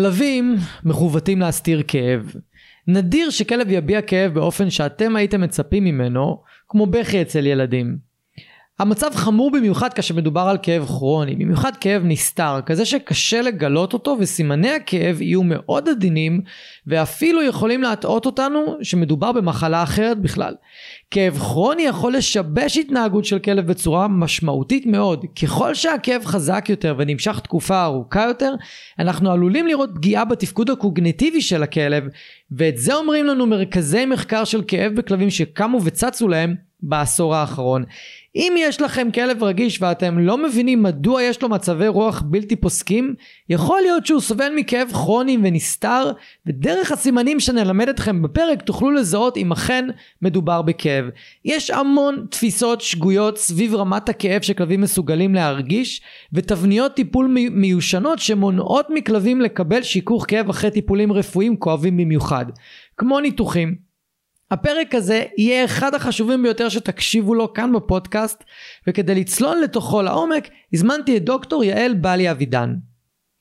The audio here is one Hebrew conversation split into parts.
כלבים מכוותים להסתיר כאב. נדיר שכלב יביע כאב באופן שאתם הייתם מצפים ממנו, כמו בכי אצל ילדים. המצב חמור במיוחד כאשר מדובר על כאב כרוני, במיוחד כאב נסתר, כזה שקשה לגלות אותו וסימני הכאב יהיו מאוד עדינים ואפילו יכולים להטעות אותנו שמדובר במחלה אחרת בכלל. כאב כרוני יכול לשבש התנהגות של כלב בצורה משמעותית מאוד. ככל שהכאב חזק יותר ונמשך תקופה ארוכה יותר, אנחנו עלולים לראות פגיעה בתפקוד הקוגניטיבי של הכלב, ואת זה אומרים לנו מרכזי מחקר של כאב בכלבים שקמו וצצו להם בעשור האחרון. אם יש לכם כלב רגיש ואתם לא מבינים מדוע יש לו מצבי רוח בלתי פוסקים, יכול להיות שהוא סובל מכאב כרוני ונסתר, ודרך הסימנים שנלמד אתכם בפרק תוכלו לזהות אם אכן מדובר בכאב. יש המון תפיסות שגויות סביב רמת הכאב שכלבים מסוגלים להרגיש, ותבניות טיפול מיושנות שמונעות מכלבים לקבל שיכוך כאב אחרי טיפולים רפואיים כואבים במיוחד, כמו ניתוחים. הפרק הזה יהיה אחד החשובים ביותר שתקשיבו לו כאן בפודקאסט וכדי לצלול לתוכו לעומק הזמנתי את דוקטור יעל בלי אבידן.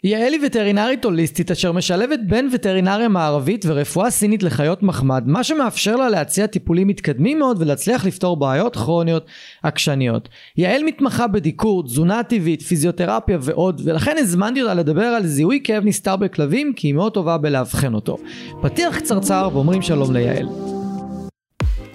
יעל היא וטרינרית הוליסטית אשר משלבת בין וטרינריה מערבית ורפואה סינית לחיות מחמד מה שמאפשר לה להציע טיפולים מתקדמים מאוד ולהצליח לפתור בעיות כרוניות עקשניות. יעל מתמחה בדיקור, תזונה טבעית, פיזיותרפיה ועוד ולכן הזמנתי אותה לדבר על זיהוי כאב נסתר בכלבים כי היא מאוד טובה בלאבחן אותו. פתיח קצרצר ואומרים שלום ליעל.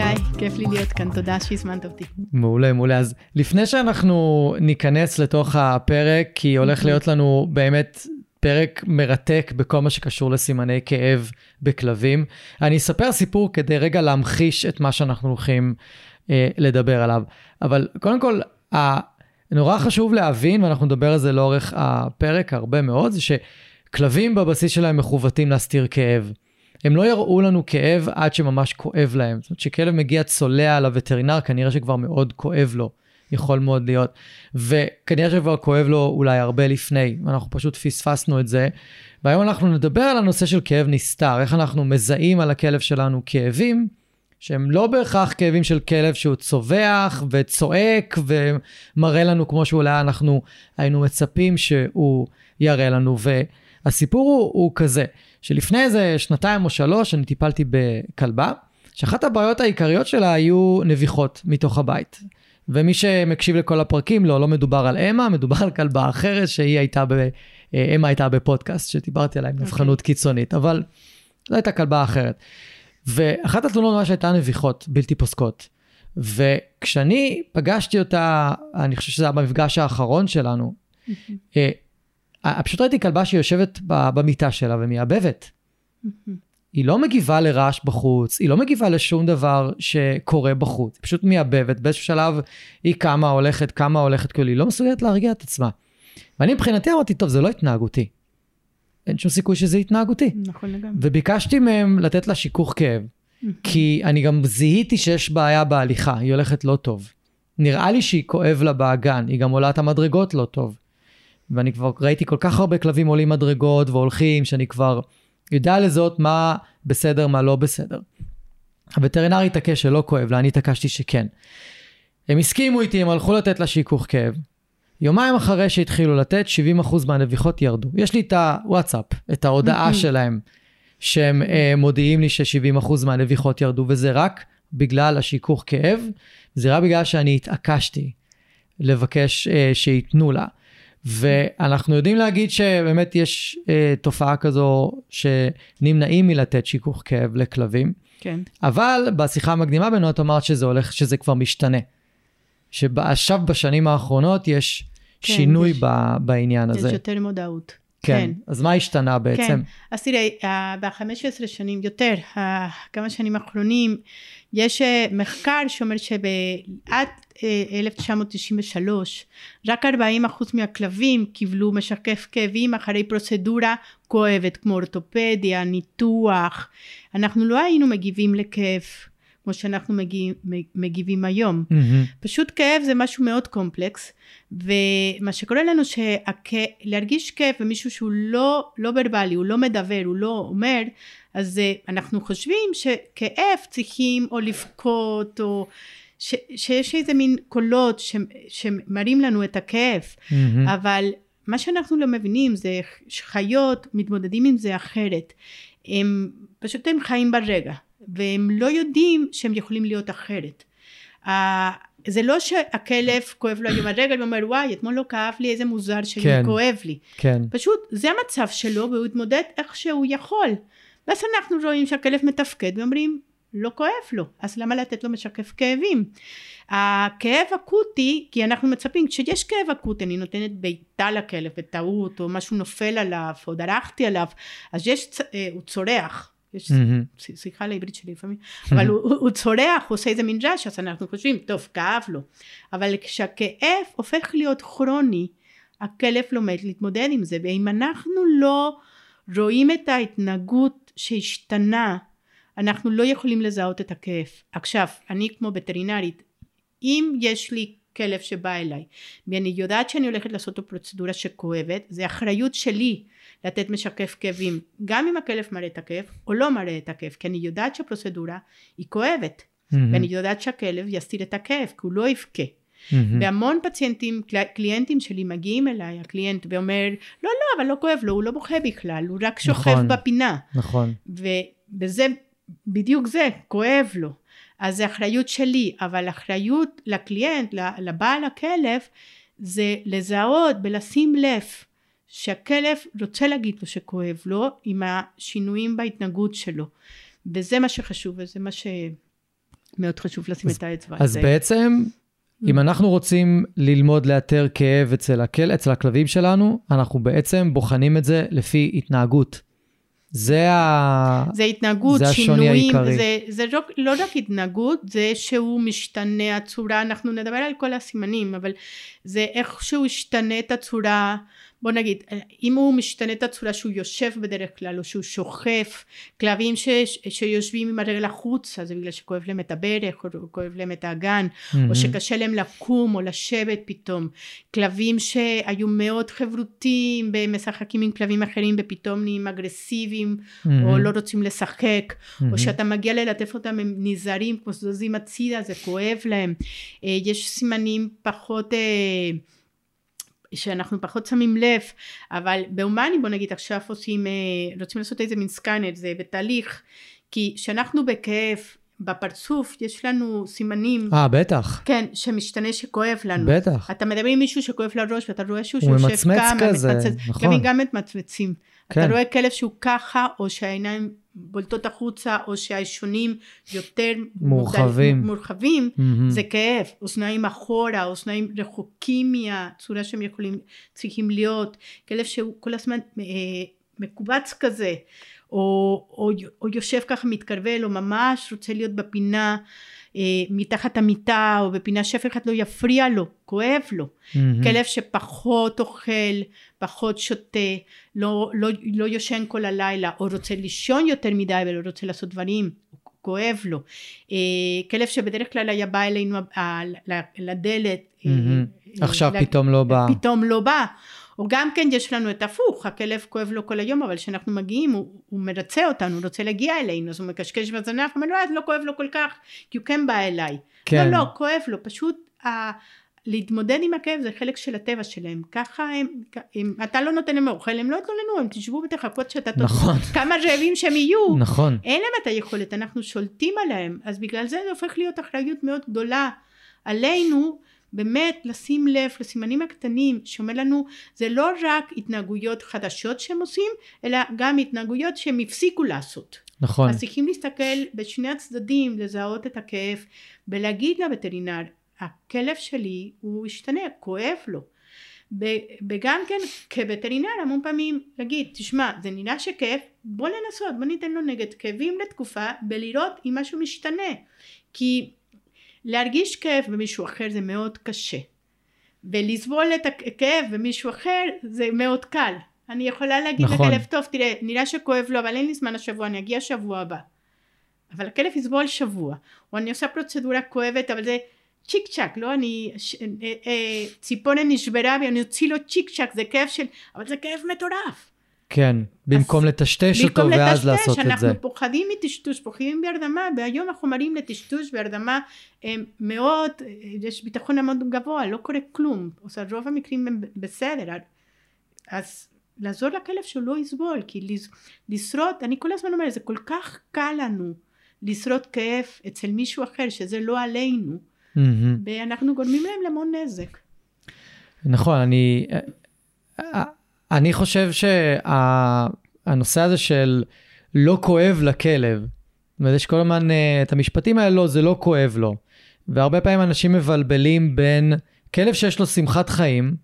גיא, כיף לי להיות כאן, תודה שהזמנת אותי. מעולה, מעולה. אז לפני שאנחנו ניכנס לתוך הפרק, כי הולך אוקיי. להיות לנו באמת פרק מרתק בכל מה שקשור לסימני כאב בכלבים, אני אספר סיפור כדי רגע להמחיש את מה שאנחנו הולכים אה, לדבר עליו. אבל קודם כל, ה... נורא חשוב להבין, ואנחנו נדבר על זה לאורך הפרק הרבה מאוד, זה שכלבים בבסיס שלהם מכוותים להסתיר כאב. הם לא יראו לנו כאב עד שממש כואב להם. זאת אומרת שכלב מגיע צולע לווטרינר, כנראה שכבר מאוד כואב לו, יכול מאוד להיות. וכנראה שכבר כואב לו אולי הרבה לפני, אנחנו פשוט פספסנו את זה. והיום אנחנו נדבר על הנושא של כאב נסתר, איך אנחנו מזהים על הכלב שלנו כאבים. שהם לא בהכרח כאבים של כלב שהוא צווח וצועק ומראה לנו כמו שאולי אנחנו היינו מצפים שהוא יראה לנו. והסיפור הוא, הוא כזה, שלפני איזה שנתיים או שלוש אני טיפלתי בכלבה, שאחת הבעיות העיקריות שלה היו נביחות מתוך הבית. ומי שמקשיב לכל הפרקים, לא, לא מדובר על אמה, מדובר על כלבה אחרת שהיא הייתה, ב, אה, אמה הייתה בפודקאסט שדיברתי עליה עם okay. אוקיי. נבחנות קיצונית, אבל זו הייתה כלבה אחרת. ואחת התלונות ממש הייתה נביחות בלתי פוסקות. וכשאני פגשתי אותה, אני חושב שזה היה במפגש האחרון שלנו, mm-hmm. פשוט ראיתי כלבה שיושבת במיטה שלה ומייבבת. היא לא מגיבה לרעש בחוץ, היא לא מגיבה לשום דבר שקורה בחוץ, היא פשוט מייבבת, באיזשהו שלב היא קמה, הולכת, קמה, הולכת, כאילו היא לא מסוגלת להרגיע את עצמה. ואני מבחינתי אמרתי, טוב, זה לא התנהגותי. אין שום סיכוי שזה התנהגותי. נכון לגמרי. וביקשתי מהם לתת לה שיכוך כאב, כי אני גם זיהיתי שיש בעיה בהליכה, היא הולכת לא טוב. נראה לי שהיא כואב לה באגן, היא גם עולה את המדרגות לא טוב. ואני כבר ראיתי כל כך הרבה כלבים עולים מדרגות והולכים, שאני כבר יודע לזהות מה בסדר, מה לא בסדר. הווטרינר התעקש שלא כואב לה, אני התעקשתי שכן. הם הסכימו איתי, הם הלכו לתת לה שיכוך כאב. יומיים אחרי שהתחילו לתת, 70% מהנביחות ירדו. יש לי את הוואטסאפ, את ההודעה שלהם, שהם uh, מודיעים לי ש-70% מהנביחות ירדו, וזה רק בגלל השיכוך כאב, זה רק בגלל שאני התעקשתי לבקש uh, שייתנו לה. ואנחנו יודעים להגיד שבאמת יש אה, תופעה כזו שנמנעים מלתת שיכוך כאב לכלבים. כן. אבל בשיחה המקדימה בינינו את אמרת שזה הולך, שזה כבר משתנה. שעכשיו בשנים האחרונות יש כן, שינוי יש- ב, בעניין יש הזה. יותר מודעות. כן. אז מה השתנה בעצם? כן. אז תראה, אה, ב-15 שנים, יותר, כמה שנים האחרונים, יש אה, מחקר שאומר שעד 1993, רק 40% מהכלבים קיבלו משקף כאבים אחרי פרוצדורה כואבת, כמו אורתופדיה, ניתוח. אנחנו לא היינו מגיבים לכאב כמו שאנחנו מגיב, מגיבים היום. מהמם. פשוט כאב זה משהו מאוד קומפלקס, ומה שקורה לנו שלהרגיש כאב במישהו שהוא לא, לא ורבלי, הוא לא מדבר, הוא לא אומר, אז אה, אנחנו חושבים שכאב צריכים או לבכות, או ש, שיש איזה מין קולות ש, שמראים לנו את הכאב, מהמם. אבל מה שאנחנו לא מבינים זה שחיות מתמודדים עם זה אחרת. הם פשוט הם חיים ברגע, והם לא יודעים שהם יכולים להיות אחרת. זה לא שהכלב כואב לו היום הרגל ואומר וואי אתמול לא כאב לי איזה מוזר שהיום כן. לי. כן. פשוט זה המצב שלו והוא התמודד איך שהוא יכול. ואז אנחנו רואים שהכלב מתפקד ואומרים לא כואב לו אז למה לתת לו משקף כאבים. הכאב אקוטי כי אנחנו מצפים כשיש כאב אקוטי אני נותנת בעיטה לכלב בטעות או משהו נופל עליו או דרכתי עליו אז יש אה, הוא צורח. יש סליחה על העברית שלי לפעמים, אבל הוא, הוא, הוא צורח, הוא עושה איזה מין רעש, אז אנחנו חושבים, טוב, כאב לו. אבל כשהכאב הופך להיות כרוני, הכלב לומד להתמודד עם זה, ואם אנחנו לא רואים את ההתנהגות שהשתנה, אנחנו לא יכולים לזהות את הכאב. עכשיו, אני כמו וטרינרית, אם יש לי כלב שבא אליי, ואני יודעת שאני הולכת לעשות לו פרוצדורה שכואבת, זה אחריות שלי לתת משכך כאבים, גם אם הכלב מראה את הכאב או לא מראה את הכאב, כי אני יודעת שהפרוצדורה היא כואבת, מהמם. ואני יודעת שהכלב יסתיר את הכאב, כי הוא לא יבכה. מהמם. והמון פציינטים, קל- קליינטים שלי מגיעים אליי, הקליינט, ואומר, לא, לא, אבל לא כואב לו, הוא לא בוכה בכלל, הוא רק שוכב נכון. בפינה. נכון. וזה, בדיוק זה, כואב לו. אז זה אחריות שלי, אבל אחריות לקליינט, לבעל הכלב, זה לזהות ולשים לב שהכלב רוצה להגיד לו שכואב לו עם השינויים בהתנהגות שלו. וזה מה שחשוב, וזה מה שמאוד חשוב לשים אז- את האצבע. אז זה- בעצם, אם אנחנו רוצים ללמוד לאתר כאב אצל, הכל, אצל הכלבים שלנו, אנחנו בעצם בוחנים את זה לפי התנהגות. זה ה... זה התנהגות, זה השוני שינויים, העיקרי. זה, זה לא, לא רק התנהגות, זה שהוא משתנה הצורה, אנחנו נדבר על כל הסימנים, אבל זה איך שהוא ישתנה את הצורה, בוא נגיד, אם הוא משתנה את הצורה שהוא יושב בדרך כלל, או שהוא שוכב, כלבים ש, שיושבים עם הרגל החוצה, זה בגלל שכואב להם את הברך, או כואב להם את האגן, מהמם. או שקשה להם לקום או לשבת פתאום. כלבים שהיו מאוד חברותיים ומשחקים עם כלבים אחרים ופתאום נהיים אגרסיביים מהמם. או לא רוצים לשחק, מהמם. או שאתה מגיע ללטף אותם הם נזהרים כמו זוזים הצידה זה כואב להם. אה, יש סימנים פחות אה, שאנחנו פחות שמים לב אבל בהומני בוא נגיד עכשיו עושים אה, רוצים לעשות איזה מין סקאנר זה בתהליך כי כשאנחנו בכאב בפרצוף יש לנו סימנים אה, בטח. כן שמשתנה שכואב לנו בטח. אתה מדבר עם מישהו שכואב לו הראש ואתה רואה שהוא הוא שיושב ממצמץ כמה, כזה, מתמצץ. נכון. כלבים גם מתמצמצים. כן. אתה רואה כלב שהוא ככה, או שהעיניים בולטות החוצה, או שהאישונים יותר מורחבים. מודל- מורחבים, מהמם. זה כאב. אוזניים אחורה, אוזניים רחוקים מהצורה שהם יכולים, צריכים להיות. כלב שהוא כל הזמן אה, מקובץ כזה, או, או, או יושב ככה מתקרבל, או ממש רוצה להיות בפינה. אה, מתחת המיטה או בפינה שאף אחד לא יפריע לו, כואב לו. מהמם. כלב שפחות אוכל, פחות שותה, לא, לא, לא יושן כל הלילה, או רוצה לישון יותר מדי ולא רוצה לעשות דברים, כואב לו. אה, כלב שבדרך כלל היה בא אלינו אה, לדלת, מהמם. אה, עכשיו ל- פתאום לא בא. פתאום לא בא. או גם כן יש לנו את הפוך, הכלב כואב לו כל היום, אבל כשאנחנו מגיעים הוא, הוא מרצה אותנו, הוא רוצה להגיע אלינו, אז הוא מקשקש בזנב, אומר לו, "אה, לא כואב לו כל כך, כי הוא כן בא אליי. כן. לא, לא, כואב לו, פשוט. להתמודד עם הכאב זה חלק של הטבע שלהם, ככה הם, אם אתה לא נותן להם אוכל, הם לא יתלוננו, הם תשבו ותחכות שאתה, תוציא- נכון. כמה רעבים שהם יהיו, נכון. אין להם את היכולת, אנחנו שולטים עליהם, אז בגלל זה זה הופך להיות אחריות מאוד גדולה עלינו, באמת לשים לב לסימנים הקטנים שאומר לנו זה לא רק התנהגויות חדשות שהם עושים אלא גם התנהגויות שהם הפסיקו לעשות. נכון. אז צריכים להסתכל בשני הצדדים לזהות את הכאב ולהגיד לווטרינר הכלב שלי הוא השתנה כואב לו. וגם כן כווטרינר המון פעמים להגיד תשמע זה נראה שכיף בוא ננסות בוא ניתן לו נגד כאבים לתקופה ולראות אם משהו משתנה. כי להרגיש כאב במישהו אחר זה מאוד קשה. ולסבול את הכאב במישהו אחר זה מאוד קל. אני יכולה להגיד נכון. לכלב טוב תראה נראה שכואב לו אבל אין לי זמן השבוע אני אגיע שבוע הבא. אבל הכלב יסבול שבוע. או אני עושה פרוצדורה כואבת אבל זה צ'יק צ'אק, לא אני, ש, אה, אה, ציפורן נשברה ואני אוציא לו צ'יק צ'אק, זה כאב של, אבל זה כאב מטורף. כן, במקום לטשטש אותו ואז לטשטש, לעשות את זה. אנחנו פוחדים מטשטוש, פוחדים בהרדמה, והיום החומרים לטשטוש בהרדמה הם מאוד, יש ביטחון מאוד גבוה, לא קורה כלום, או רוב המקרים הם בסדר, אז לעזור לכלב שהוא לא יסבול, כי לשרוד, אני כל הזמן אומרת, זה כל כך קל לנו לשרוד כאב אצל מישהו אחר, שזה לא עלינו. ואנחנו גורמים להם להמון נזק. נכון, אני, אני חושב שהנושא הזה של לא כואב לכלב, ויש כל הזמן אה, את המשפטים האלה, לא, זה לא כואב לו. והרבה פעמים אנשים מבלבלים בין כלב שיש לו שמחת חיים,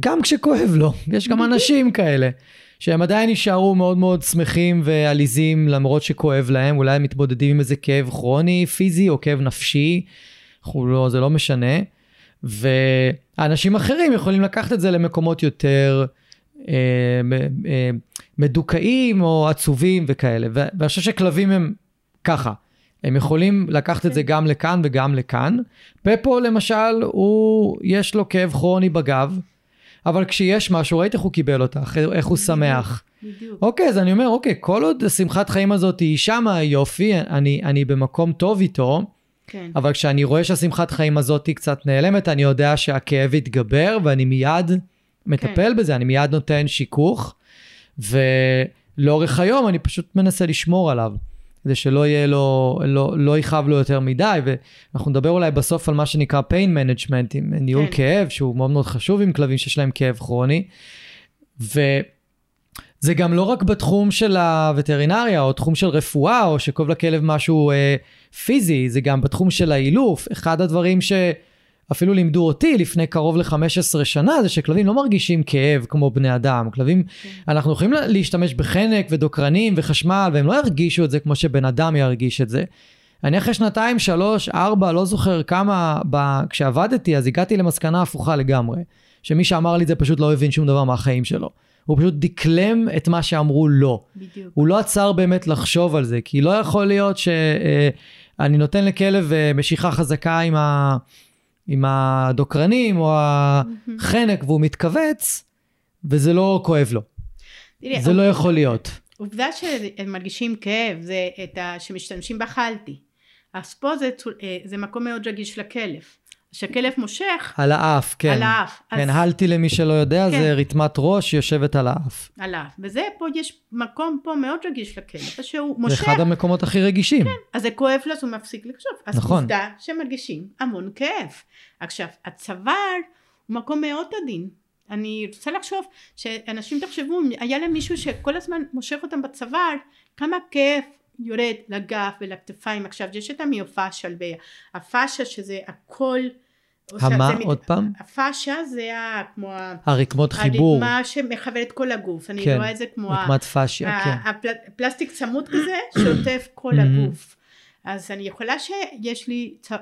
גם כשכואב לו, יש גם אנשים כאלה, שהם עדיין יישארו מאוד מאוד שמחים ועליזים למרות שכואב להם, אולי הם מתמודדים עם איזה כאב כרוני, פיזי או כאב נפשי, לא, זה לא משנה. ואנשים אחרים יכולים לקחת את זה למקומות יותר אה, אה, מדוכאים או עצובים וכאלה. ואני חושב שכלבים הם ככה. הם יכולים לקחת את זה גם לכאן וגם לכאן. פפו למשל, הוא, יש לו כאב כרוני בגב, אבל כשיש משהו, ראית איך הוא קיבל אותך, איך הוא שמח. בדיוק. אוקיי, אז אני אומר, אוקיי, כל עוד השמחת חיים הזאת היא שמה, יופי, אני, אני במקום טוב איתו, כן. אבל כשאני רואה שהשמחת חיים הזאת היא קצת נעלמת, אני יודע שהכאב יתגבר, ואני מיד מטפל כן. בזה, אני מיד נותן שיכוך, ולאורך היום אני פשוט מנסה לשמור עליו. כדי שלא יהיה לו, לא, לא יכאב לו יותר מדי, ואנחנו נדבר אולי בסוף על מה שנקרא pain management, עם ניהול כן. כאב, שהוא מאוד מאוד חשוב עם כלבים שיש להם כאב כרוני. וזה גם לא רק בתחום של הווטרינריה, או תחום של רפואה, או שכואב לכלב משהו אה, פיזי, זה גם בתחום של האילוף. אחד הדברים ש... אפילו לימדו אותי לפני קרוב ל-15 שנה, זה שכלבים לא מרגישים כאב כמו בני אדם. כלבים, כן. אנחנו יכולים להשתמש בחנק ודוקרנים וחשמל, והם לא ירגישו את זה כמו שבן אדם ירגיש את זה. אני אחרי שנתיים, שלוש, ארבע, לא זוכר כמה, ב... כשעבדתי, אז הגעתי למסקנה הפוכה לגמרי. שמי שאמר לי את זה פשוט לא הבין שום דבר מהחיים שלו. הוא פשוט דקלם את מה שאמרו לו. בדיוק. הוא לא עצר באמת לחשוב על זה, כי לא יכול להיות שאני אה, נותן לכלב אה, משיכה חזקה עם ה... עם הדוקרנים או החנק והוא מתכווץ, וזה לא כואב לו. תראי, זה לא יכול להיות. עובדה שהם מרגישים כאב זה את ה... שמשתמשים בחלטי. אז פה זה, אה, זה מקום מאוד רגיש לכלב. כשכלב מושך... על האף, כן. על האף. כן, אז... הלתי למי שלא יודע, כן. זה רתמת ראש שיושבת על האף. על האף. וזה פה, יש מקום פה מאוד רגיש לכלב, שהוא מושך... זה אחד המקומות הכי רגישים. כן, אז זה כואב לו, אז הוא מפסיק לחשוב. אז נכון. עובדה שמרגישים המון כאב. עכשיו, הצוואר הוא מקום מאוד עדין. אני רוצה לחשוב שאנשים תחשבו, היה להם מישהו שכל הזמן מושך אותם בצוואר, כמה כאב יורד לגב ולכתפיים. עכשיו, יש את המיופשל והפאשה שזה הכל... המה? עוד פעם? הפאשה זה כמו... הרקמות חיבור. הרקמה את כל הגוף. אני כן, רואה את זה כמו... רקמת פאשיה, כן. הפלסטיק צמוד כזה שעוטף כל הגוף. אז אני יכולה שיש לי צ... אה,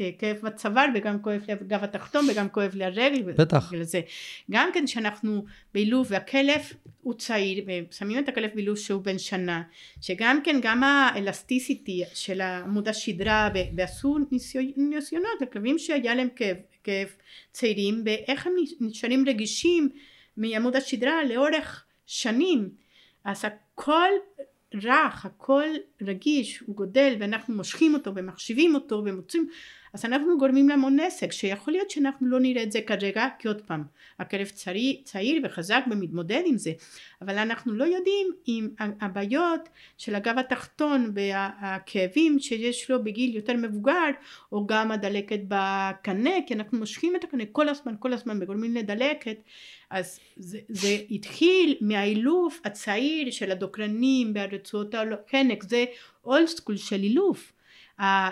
אה, כאב בצוואר וגם כואב לי הגב התחתון וגם כואב לי הרגל. בטח. זה. גם כן שאנחנו באילוף והכלב הוא צעיר ושמים את הכלב באילוף שהוא בן שנה שגם כן גם האלסטיסיטי של עמוד השדרה ועשו ניסיונות לכלבים שהיה להם כאב, כאב צעירים ואיך הם נשארים רגישים מעמוד השדרה לאורך שנים אז הכל רך, הכל רגיש, הוא גודל ואנחנו מושכים אותו ומחשיבים אותו ומוצאים, אז אנחנו גורמים להמון נזק, שיכול להיות שאנחנו לא נראה את זה כרגע, כי עוד פעם, הכלב צעיר, צעיר וחזק ומתמודד עם זה, אבל אנחנו לא יודעים אם הבעיות של הגב התחתון והכאבים שיש לו בגיל יותר מבוגר, או גם הדלקת בקנה, כי אנחנו מושכים את הקנה כל הזמן, כל הזמן, וגורמים לדלקת, אז זה, זה התחיל מהאילוף הצעיר של הדוקרנים והרצועות החנק, זה אולד סקול של אילוף.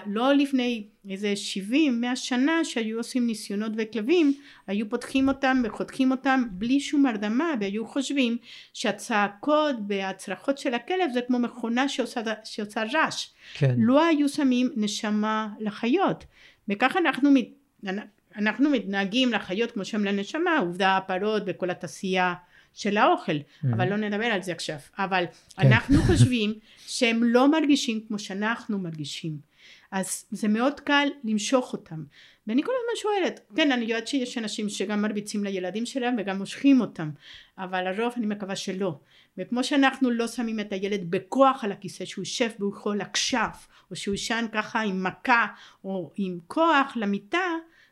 לא לפני איזה 70 100 שנה שהיו עושים ניסיונות בכלבים היו פותחים אותם וחותכים אותם בלי שום הרדמה והיו חושבים שהצעקות והצרחות של הכלב זה כמו מכונה שעושה, שעושה רעש כן. לא היו שמים נשמה לחיות וככה אנחנו אנחנו מתנהגים לחיות כמו שהם לנשמה עובדה הפרות וכל התעשייה של האוכל, mm-hmm. אבל לא נדבר על זה עכשיו. אבל כן. אנחנו חושבים שהם לא מרגישים כמו שאנחנו מרגישים. אז זה מאוד קל למשוך אותם. ואני כל הזמן שואלת, כן אני יודעת שיש אנשים שגם מרביצים לילדים שלהם וגם מושכים אותם, אבל לרוב אני מקווה שלא. וכמו שאנחנו לא שמים את הילד בכוח על הכיסא שהוא יושב והוא יכול עכשיו, או שהוא ישן ככה עם מכה או עם כוח למיטה,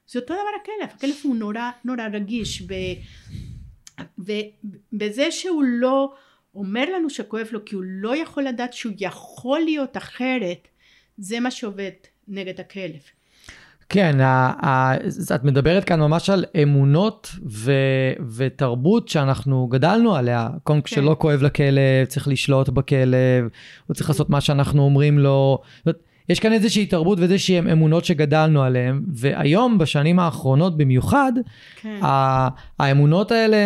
זה אותו דבר הכלב, הכלב הוא נורא נורא רגיש ו, ובזה שהוא לא אומר לנו שכואב לו כי הוא לא יכול לדעת שהוא יכול להיות אחרת זה מה שעובד נגד הכלב. כן, את מדברת כאן ממש על אמונות ו, ותרבות שאנחנו גדלנו עליה. קודם כן. כשלא כואב לכלב, צריך לשלוט בכלב, הוא צריך לעשות מה שאנחנו אומרים לו. יש כאן איזושהי תרבות ואיזושהי אמונות שגדלנו עליהן, והיום, בשנים האחרונות במיוחד, כן. האמונות האלה,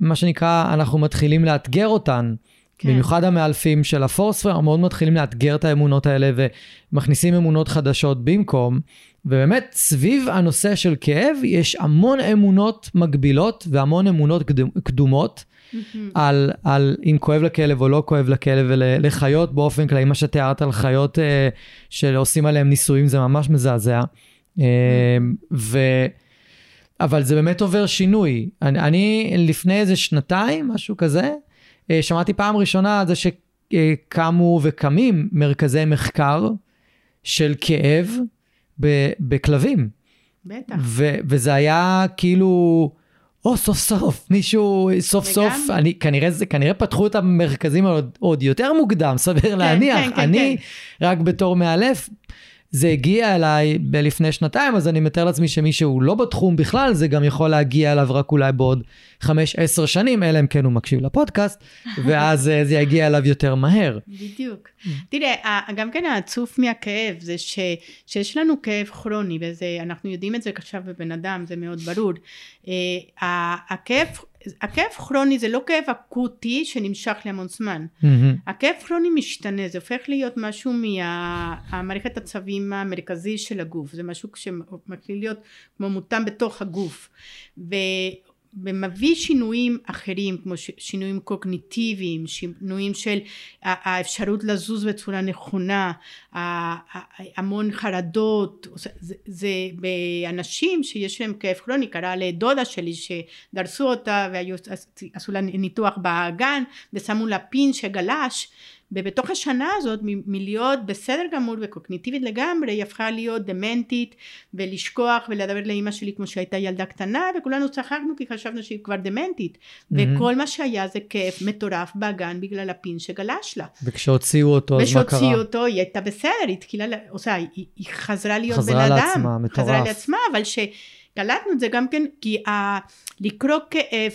מה שנקרא, אנחנו מתחילים לאתגר אותן. כן. במיוחד המאלפים של הפורספר, מאוד מתחילים לאתגר את האמונות האלה ומכניסים אמונות חדשות במקום. ובאמת, סביב הנושא של כאב, יש המון אמונות מגבילות והמון אמונות קדומות. Mm-hmm. על, על אם כואב לכלב או לא כואב לכלב, ולחיות באופן כללי, מה שתיארת על חיות אה, שעושים עליהם ניסויים, זה ממש מזעזע. אה, ו... אבל זה באמת עובר שינוי. אני, אני לפני איזה שנתיים, משהו כזה, שמעתי פעם ראשונה על זה שקמו וקמים מרכזי מחקר של כאב בכלבים. בטח. וזה היה כאילו... או, סוף סוף, מישהו, סוף וגם... סוף, אני, כנראה, זה, כנראה פתחו את המרכזים עוד, עוד יותר מוקדם, סביר כן, להניח. כן, כן, אני, כן. רק בתור מאלף, זה הגיע אליי לפני שנתיים, אז אני מתאר לעצמי שמי שהוא לא בתחום בכלל, זה גם יכול להגיע אליו רק אולי בעוד חמש, עשר שנים, אלא אם כן הוא מקשיב לפודקאסט, ואז אה, זה יגיע אליו יותר מהר. בדיוק. תראה, גם כן העצוב מהכאב זה ש, שיש לנו כאב כרוני, ואנחנו יודעים את זה עכשיו בבן אדם, זה מאוד ברור. אה, הכאב הכאב כרוני זה לא כאב אקוטי שנמשך להמון זמן. Mm-hmm. הכאב כרוני משתנה, זה הופך להיות משהו מהמערכת הצווים המרכזי של הגוף, זה משהו שמתחיל להיות כמו מותאם בתוך הגוף. ומביא שינויים אחרים כמו שינויים קוגניטיביים, שינויים של האפשרות לזוז בצורה נכונה, המון חרדות, זה, זה באנשים שיש להם כאב כרוני, קרה לדודה שלי שדרסו אותה ועשו לה ניתוח באגן ושמו לה פין שגלש ובתוך השנה הזאת מלהיות בסדר גמור וקוגניטיבית לגמרי היא הפכה להיות דמנטית ולשכוח ולדבר לאימא שלי כמו שהייתה ילדה קטנה וכולנו צחקנו כי חשבנו שהיא כבר דמנטית mm-hmm. וכל מה שהיה זה כיף מטורף באגן בגלל הפין שגלש לה. וכשהוציאו אותו אז מה קרה? וכשהוציאו אותו היא הייתה בסדר היא התחילה, עושה, היא, היא חזרה להיות חזרה בן לעצמה, אדם. מטורף. חזרה לעצמה אבל ש... קלטנו את זה גם כן כי ה... לקרוא כאב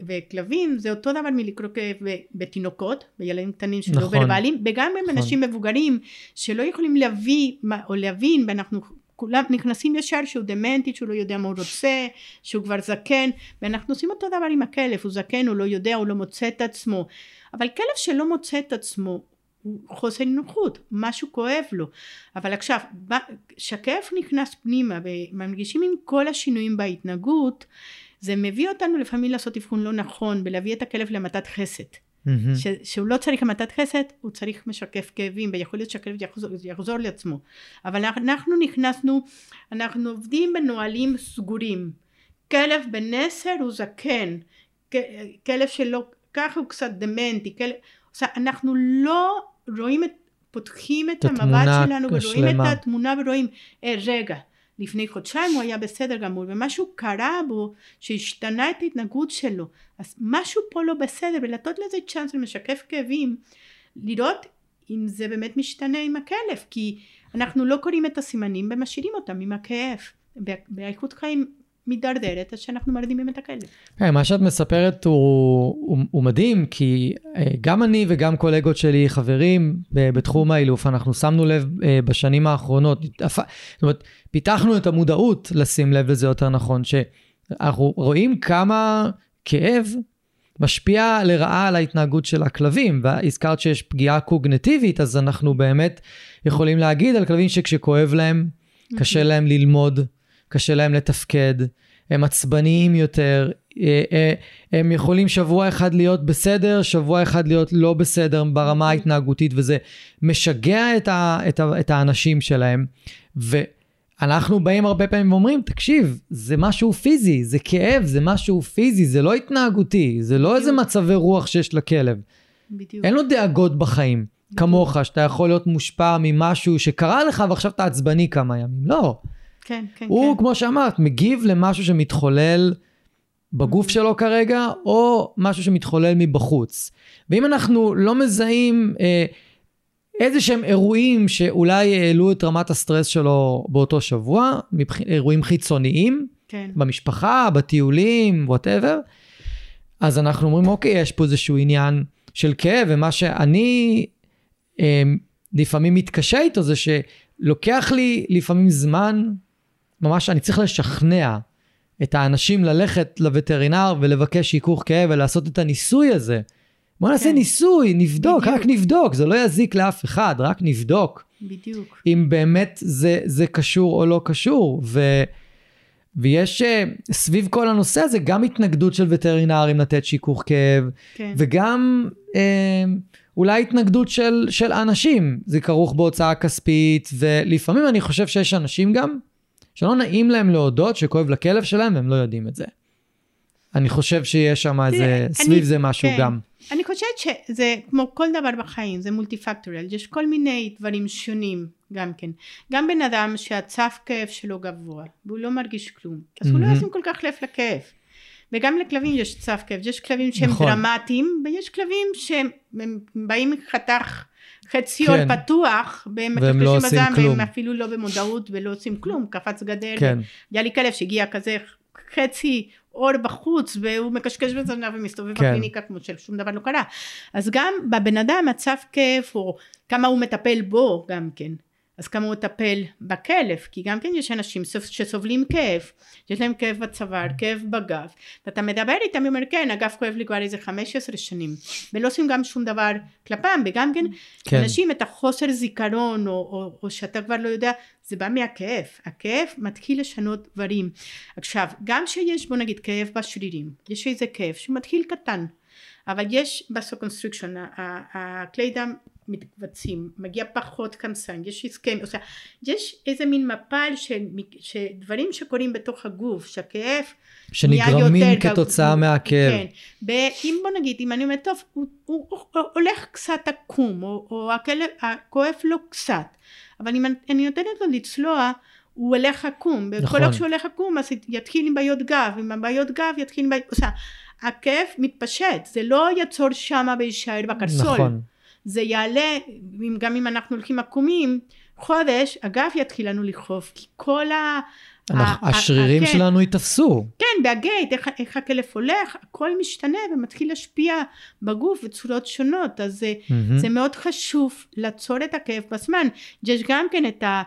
בכלבים זה אותו דבר מלקרוא כאב בתינוקות, בילדים קטנים שלא נכון, ורבליים, וגם נכון. אנשים מבוגרים שלא יכולים להביא או להבין ואנחנו כולם נכנסים ישר שהוא דמנטי, שהוא לא יודע מה הוא רוצה, שהוא כבר זקן, ואנחנו עושים אותו דבר עם הכלב, הוא זקן, הוא לא יודע, הוא לא מוצא את עצמו. אבל כלב שלא מוצא את עצמו, חוסר נוחות, משהו כואב לו. אבל עכשיו, כשהכאב נכנס פנימה ומנגישים עם כל השינויים בהתנהגות, זה מביא אותנו לפעמים לעשות אבחון לא נכון ולהביא את הכלב למתת חסד. Mm-hmm. ש- שהוא לא צריך המתת חסד, הוא צריך משקף כאבים, ויכול להיות שהכלב יחזור, יחזור לעצמו. אבל אנחנו נכנסנו, אנחנו עובדים בנהלים סגורים. כלב בן עשר הוא זקן, כלב שלא, ככה הוא קצת דמנטי, כלב, אנחנו לא רואים את, פותחים את, את המבט שלנו ורואים שלמה. את התמונה ורואים, אה, רגע, לפני חודשיים הוא היה בסדר גמור ומשהו קרה בו שהשתנה את ההתנהגות שלו אז משהו פה לא בסדר ולתת לזה צ'אנס למשקף כאבים לראות אם זה באמת משתנה עם הכלב כי אנחנו לא קוראים את הסימנים ומשאירים אותם עם הכאב באיכות חיים מידרדרת, אז שאנחנו מרדימים את הכלב. כן, מה שאת מספרת הוא, הוא, הוא מדהים, כי אה, גם אני וגם קולגות שלי, חברים בתחום האילוף, אנחנו שמנו לב אה, בשנים האחרונות, זאת אומרת, פיתחנו את המודעות לשים לב לזה יותר נכון, שאנחנו רואים כמה כאב משפיע לרעה על ההתנהגות של הכלבים, והזכרת שיש פגיעה קוגנטיבית, אז אנחנו באמת יכולים להגיד על כלבים שכשכואב להם, קשה להם ללמוד, קשה להם לתפקד, הם עצבניים יותר, אה, אה, הם יכולים שבוע אחד להיות בסדר, שבוע אחד להיות לא בסדר ברמה ההתנהגותית, וזה משגע את, ה, את, ה, את האנשים שלהם. ואנחנו באים הרבה פעמים ואומרים, תקשיב, זה משהו פיזי, זה כאב, זה משהו פיזי, זה לא התנהגותי, זה לא איזה מצבי רוח שיש לכלב. בדיוק. אין לו דאגות בחיים, בדיוק. כמוך, שאתה יכול להיות מושפע ממשהו שקרה לך ועכשיו אתה עצבני כמה ימים. לא. כן, כן, הוא, כן. כמו שאמרת, מגיב למשהו שמתחולל בגוף mm-hmm. שלו כרגע, או משהו שמתחולל מבחוץ. ואם אנחנו לא מזהים אה, איזה שהם אירועים שאולי העלו את רמת הסטרס שלו באותו שבוע, מבח... אירועים חיצוניים, כן. במשפחה, בטיולים, whatever, אז אנחנו אומרים, אוקיי, יש פה איזשהו עניין של כאב, ומה שאני אה, לפעמים מתקשה איתו זה שלוקח לי לפעמים זמן ממש אני צריך לשכנע את האנשים ללכת לווטרינר ולבקש היכוך כאב ולעשות את הניסוי הזה. בוא נעשה כן. ניסוי, נבדוק, בדיוק. רק נבדוק, זה לא יזיק לאף אחד, רק נבדוק. בדיוק. אם באמת זה, זה קשור או לא קשור. ו, ויש אה, סביב כל הנושא הזה גם התנגדות של וטרינרים לתת שיכוך כאב, כן. וגם אה, אולי התנגדות של, של אנשים. זה כרוך בהוצאה כספית, ולפעמים אני חושב שיש אנשים גם שלא נעים להם להודות שכואב לכלב שלהם והם לא יודעים את זה. אני חושב שיש שם איזה, סביב זה משהו כן. גם. אני חושבת שזה כמו כל דבר בחיים, זה מולטי פקטוריאל, יש כל מיני דברים שונים גם כן. גם בן אדם שהצף כאב שלו גבוה והוא לא מרגיש כלום, אז mm-hmm. הוא לא ישים כל כך לב לכאב. וגם לכלבים יש צף כאב, יש כלבים שהם נכון. דרמטיים ויש כלבים שהם באים מחתך חצי כן. פתוח, והם לא בזעם, והם אפילו לא במודעות ולא עושים כלום, קפץ גדר, כן. היה לי כלב שהגיע כזה חצי אור בחוץ, והוא מקשקש בזנב ומסתובב כן. בקליניקה כמו ששום דבר לא קרה. אז גם בבן אדם מצב כיף, או כמה הוא מטפל בו גם כן. אז כמה הוא מטפל בכלב, כי גם כן יש אנשים שסובלים כאב, יש להם כאב בצוואר, כאב בגב, ואתה מדבר איתם, אומר כן, הגב כואב לי כבר איזה 15 שנים, ולא עושים גם שום דבר כלפם, וגם כן, כן. אנשים את החוסר זיכרון, או, או, או שאתה כבר לא יודע, זה בא מהכאב, הכאב מתחיל לשנות דברים. עכשיו, גם שיש בוא נגיד כאב בשרירים, יש איזה כאב שמתחיל קטן, אבל יש vasoconstriction, הכלי דם מתקבצים, מגיע פחות חמצן, יש הסכם, או sea, יש איזה מין מפל של, דברים שקורים בתוך הגוף, שהכאב שנגרמים כתוצאה גב, מהכאב. כן, ואם בוא נגיד, אם אני אומרת, טוב, הוא, הוא, הוא, הוא הולך קצת עקום, או, או הכלב, הכואב לו קצת, אבל אם אני נותנת לו לצלוע, הוא הולך עקום, וכל נכון. שהוא הולך עקום אז יתחיל עם בעיות גב, עם הבעיות גב יתחיל עם בעיות, או sea, הכאב מתפשט, זה לא יעצור שמה ויישאר בקרסול. נכון. זה יעלה, גם אם אנחנו הולכים עקומים, חודש הגב יתחיל לנו לכאוב, כי כל ה... השרירים כן, שלנו ייתפסו. כן, בהגייט, איך, איך הכלב הולך, הכל משתנה ומתחיל להשפיע בגוף בצורות שונות, אז mm-hmm. זה מאוד חשוב לעצור את הכאב בזמן. יש גם כן את ה...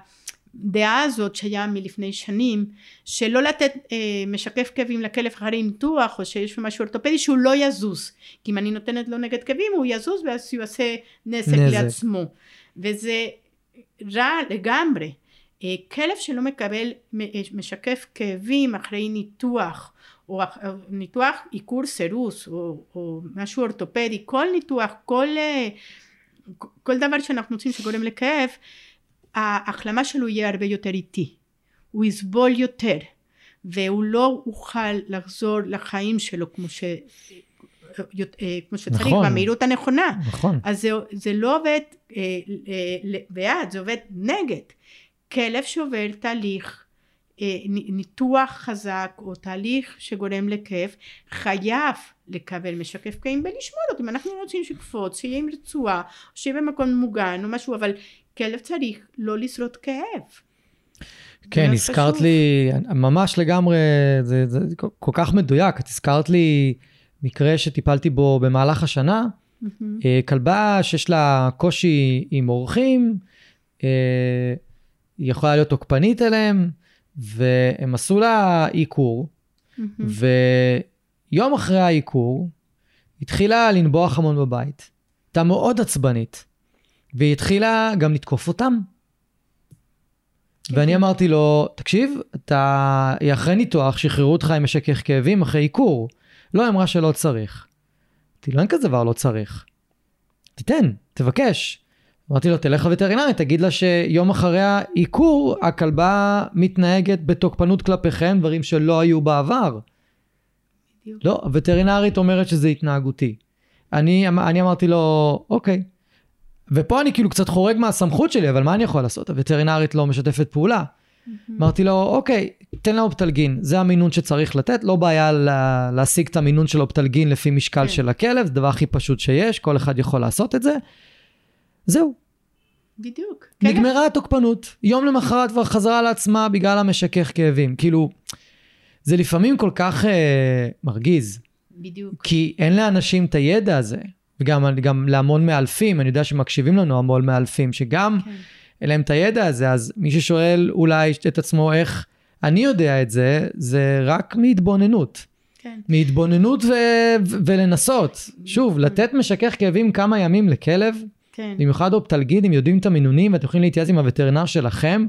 הדעה הזאת שהיה מלפני שנים שלא לתת אה, משקף כאבים לכלב אחרי ניתוח או שיש משהו אורתופדי שהוא לא יזוז. כי אם אני נותנת לו נגד כאבים הוא יזוז ואז הוא יעשה נזק, נזק. לעצמו. וזה רע לגמרי. אה, כלב שלא מקבל אה, משקף כאבים אחרי ניתוח או ניתוח עיקור סירוס או, או משהו אורתופדי כל ניתוח כל, אה, כל דבר שאנחנו רוצים שגורם לכאב ההחלמה שלו יהיה הרבה יותר איטי, הוא יסבול יותר והוא לא יוכל לחזור לחיים שלו כמו, ש... אה, כמו שצריך נכון, במהירות הנכונה. נכון. אז זה, זה לא עובד אה, בעד, זה עובד נגד. כלב שעובר תהליך אה, ניתוח חזק או תהליך שגורם לכאב חייב לקבל משקף כאבים ולשמור אותו אם אנחנו רוצים שיקפוץ שיהיה עם רצועה שיהיה במקום מוגן או משהו אבל כלב צריך לא לשרוד כאב. כן, הזכרת לי, ממש לגמרי, זה, זה כל כך מדויק, את הזכרת לי מקרה שטיפלתי בו במהלך השנה, mm-hmm. כלבה שיש לה קושי עם אורחים, היא יכולה להיות תוקפנית אליהם, והם עשו לה עיקור, mm-hmm. ויום אחרי העיקור, התחילה לנבוח המון בבית. הייתה מאוד עצבנית, והיא התחילה גם לתקוף אותם. כן. ואני אמרתי לו, תקשיב, אתה, אחרי ניתוח, שחררו אותך עם משכך כאבים אחרי עיקור. לא, היא אמרה שלא צריך. אמרתי לו, אין כזה דבר, לא צריך. תיתן, תבקש. אמרתי לו, תלך לווטרינרית, תגיד לה שיום אחרי העיקור, הכלבה מתנהגת בתוקפנות כלפיכם, דברים שלא היו בעבר. בדיוק. לא, הווטרינרית אומרת שזה התנהגותי. אני, אני אמרתי לו, אוקיי. ופה אני כאילו קצת חורג מהסמכות שלי, אבל מה אני יכול לעשות? הווטרינרית לא משתפת פעולה. אמרתי לו, אוקיי, תן לה אופטלגין, זה המינון שצריך לתת, לא בעיה לה, להשיג את המינון של אופטלגין לפי משקל כן. של הכלב, זה הדבר הכי פשוט שיש, כל אחד יכול לעשות את זה. זהו. בדיוק. נגמרה כן. התוקפנות. יום למחרת כבר חזרה לעצמה בגלל המשכך כאבים. כאילו, זה לפעמים כל כך אה, מרגיז. בדיוק. כי אין לאנשים את הידע הזה. וגם גם להמון מאלפים, אני יודע שמקשיבים לנו המון מאלפים, שגם כן. אין להם את הידע הזה, אז מי ששואל אולי את עצמו איך אני יודע את זה, זה רק מהתבוננות. כן. מהתבוננות ו- ולנסות. שוב, לתת משכך כאבים כמה ימים לכלב, כן. במיוחד אופטלגיד, אם יודעים את המינונים ואתם יכולים להתייעץ עם הווטרינר שלכם,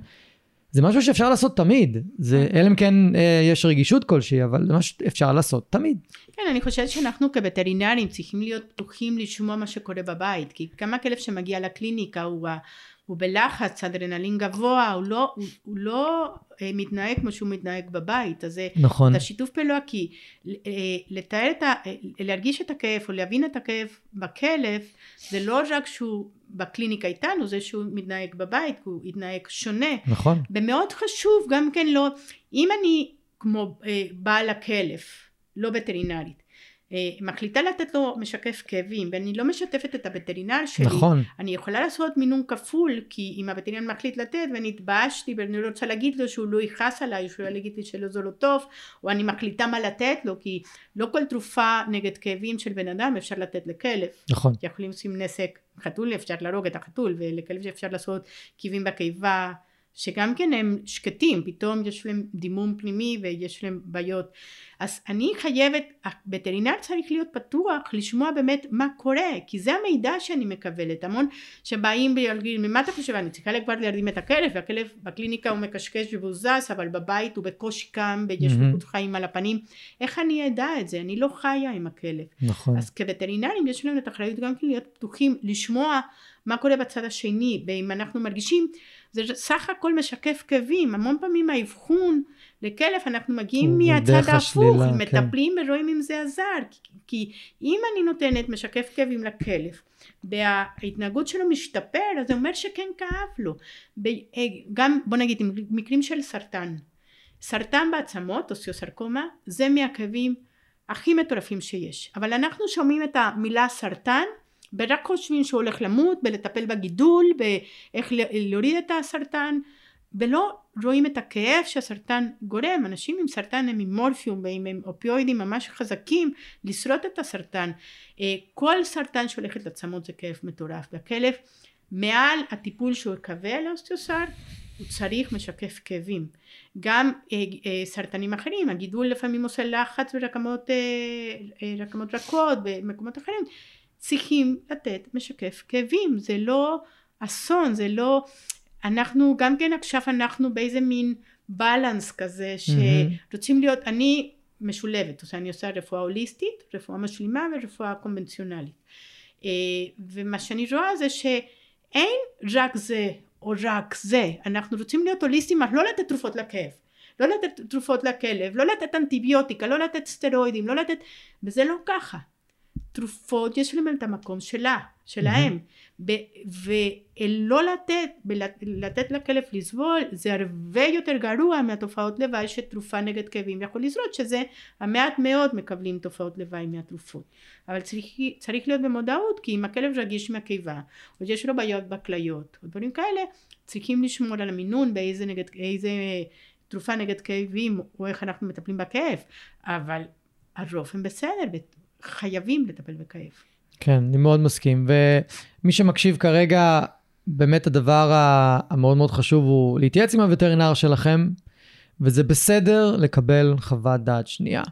זה משהו שאפשר לעשות תמיד. זה, כן. אלא אם כן אה, יש רגישות כלשהי, אבל זה משהו שאפשר לעשות תמיד. כן, אני חושבת שאנחנו כווטרינרים צריכים להיות פתוחים לשמוע מה שקורה בבית, כי כמה כלב שמגיע לקליניקה הוא... הוא בלחץ, אדרנלין גבוה, הוא לא, הוא, הוא לא אה, מתנהג כמו שהוא מתנהג בבית, אז נכון. את השיתוף פעולה, כי אה, לתאר את ה... אה, להרגיש את הכאב או להבין את הכאב בכלב, זה לא רק שהוא בקליניקה איתנו, זה שהוא מתנהג בבית, הוא יתנהג שונה. נכון. ומאוד חשוב גם כן לא, אם אני כמו אה, בעל הכלב, לא וטרינרית, מחליטה לתת לו משקף כאבים ואני לא משתפת את הווטרינר שלי. נכון. אני יכולה לעשות מינון כפול כי אם הווטרינר מחליט לתת ואני התבאשתי ואני לא רוצה להגיד לו שהוא לא יכעס עליי שהוא יגיד לי שלא זה לא טוב או אני מחליטה מה לתת לו כי לא כל תרופה נגד כאבים של בן אדם אפשר לתת לכלב. נכון. כי יכולים לשים נסק חתול אפשר להרוג את החתול ולכלב אפשר לעשות כאבים בקיבה שגם כן הם שקטים, פתאום יש להם דימום פנימי ויש להם בעיות. אז אני חייבת, הווטרינר צריך להיות פתוח לשמוע באמת מה קורה, כי זה המידע שאני מקבלת. המון שבאים ויגיד, ממה אתה חושב? אני צריכה כבר להרדים את הכלב, והכלב בקליניקה הוא מקשקש והוא זז, אבל בבית הוא בקושי קם ויש לו mm-hmm. חיים על הפנים. איך אני אדע את זה? אני לא חיה עם הכלב. נכון. אז כווטרינרים יש לנו את האחריות גם כן להיות פתוחים, לשמוע מה קורה בצד השני, ואם אנחנו מרגישים זה סך הכל משקף כאבים, המון פעמים האבחון לכלב אנחנו מגיעים מהצד ההפוך, כן. מטפלים כן. ורואים אם זה עזר, כי, כי אם אני נותנת משקף כאבים לכלב וההתנהגות שלו משתפר אז זה אומר שכן כאב לו, אה, גם בוא נגיד מקרים של סרטן, סרטן בעצמות, אוסיוסרקומה, זה מהכאבים הכי מטורפים שיש, אבל אנחנו שומעים את המילה סרטן ורק חושבים שהוא הולך למות בלטפל בגידול באיך להוריד את הסרטן ולא רואים את הכאב שהסרטן גורם. אנשים עם סרטן הם עם מורפיום ועם אופיואידים ממש חזקים לשרוד את הסרטן. אה, כל סרטן שהולכת לעצמות זה כאב מטורף. והכלב מעל הטיפול שהוא יקבל לאוסטאוסר הוא צריך משקף כאבים. גם אה, אה, סרטנים אחרים הגידול לפעמים עושה לחץ ברקמות אה, אה, רכות במקומות אחרים צריכים לתת משקף כאבים, זה לא אסון, זה לא... אנחנו גם כן עכשיו אנחנו באיזה מין בלנס כזה שרוצים להיות, אני משולבת, אומרת אני עושה רפואה הוליסטית, רפואה משלימה ורפואה קונבנציונלית. אה, ומה שאני רואה זה שאין רק זה או רק זה, אנחנו רוצים להיות הוליסטים, לא לתת תרופות לכאב. לא לתת תרופות לכלב, לא לתת אנטיביוטיקה, לא לתת סטרואידים, לא לתת... וזה לא ככה. תרופות יש להם את המקום שלה, שלהם, ולא לתת, לתת לכלב לסבול זה הרבה יותר גרוע מהתופעות לוואי שתרופה נגד כאבים יכול לשרוד, שזה המעט מאוד מקבלים תופעות לוואי מהתרופות. אבל צריך, צריך להיות במודעות, כי אם הכלב רגיש מהקיבה, או יש לו בעיות בכליות, או דברים כאלה, צריכים לשמור על המינון באיזה נגד, איזה תרופה נגד כאבים, או איך אנחנו מטפלים בכאב, אבל הרוב הם בסדר, חייבים לטפל בכאב. כן, אני מאוד מסכים. ומי שמקשיב כרגע, באמת הדבר המאוד מאוד חשוב הוא להתייעץ עם הווטרינר שלכם, וזה בסדר לקבל חוות דעת שנייה.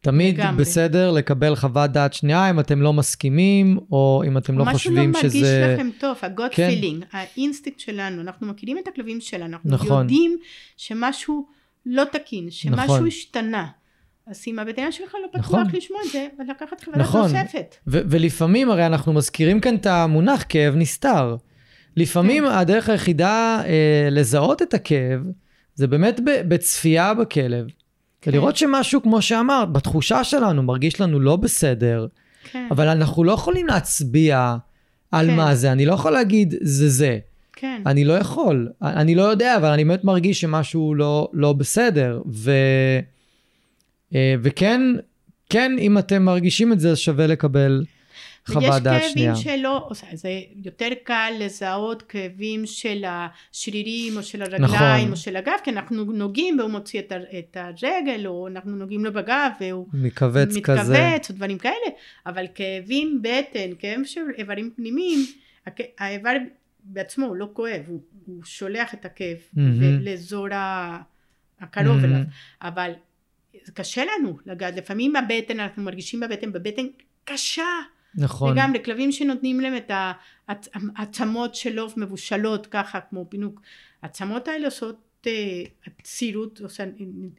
תמיד לגמרי. בסדר לקבל חוות דעת שנייה אם אתם לא מסכימים, או אם אתם לא חושבים שזה... משהו לא מרגיש לכם טוב, ה-God כן. feeling, האינסטינקט שלנו, אנחנו מכירים את הכלבים שלנו, אנחנו נכון. יודעים שמשהו לא תקין, שמשהו נכון. השתנה. אם הבטן שלך לא פתוח נכון. לשמוע את זה, ולקחת חברה נכון. נוספת. ו- ולפעמים, הרי אנחנו מזכירים כאן את המונח כאב נסתר. לפעמים כן. הדרך היחידה אה, לזהות את הכאב, זה באמת בצפייה בכלב. כן. ולראות שמשהו, כמו שאמרת, בתחושה שלנו מרגיש לנו לא בסדר, כן. אבל אנחנו לא יכולים להצביע על כן. מה זה, אני לא יכול להגיד זה זה. כן. אני לא יכול, אני לא יודע, אבל אני באמת מרגיש שמשהו לא, לא בסדר. ו... אה, וכן, כן, אם אתם מרגישים את זה, אז שווה לקבל חוות דעת שנייה. ויש כאבים שלא, זה יותר קל לזהות כאבים של השרירים או של הרגליים נכון. או של הגב, כי אנחנו נוגעים והוא מוציא את, את הרגל, או אנחנו נוגעים לו בגב והוא מכווץ כזה. מתכווץ או דברים כאלה, אבל כאבים בטן, כאבים של איברים פנימיים, האיבר בעצמו הוא לא כואב, הוא, הוא שולח את הכאב mm-hmm. לאזור הקרוב mm-hmm. אליו, אבל קשה לנו לגעת, לפעמים בבטן, אנחנו מרגישים בבטן, בבטן קשה. נכון. וגם לכלבים שנותנים להם את העצמות שלו מבושלות ככה כמו פינוק, העצמות האלה עושות עצירות, אה,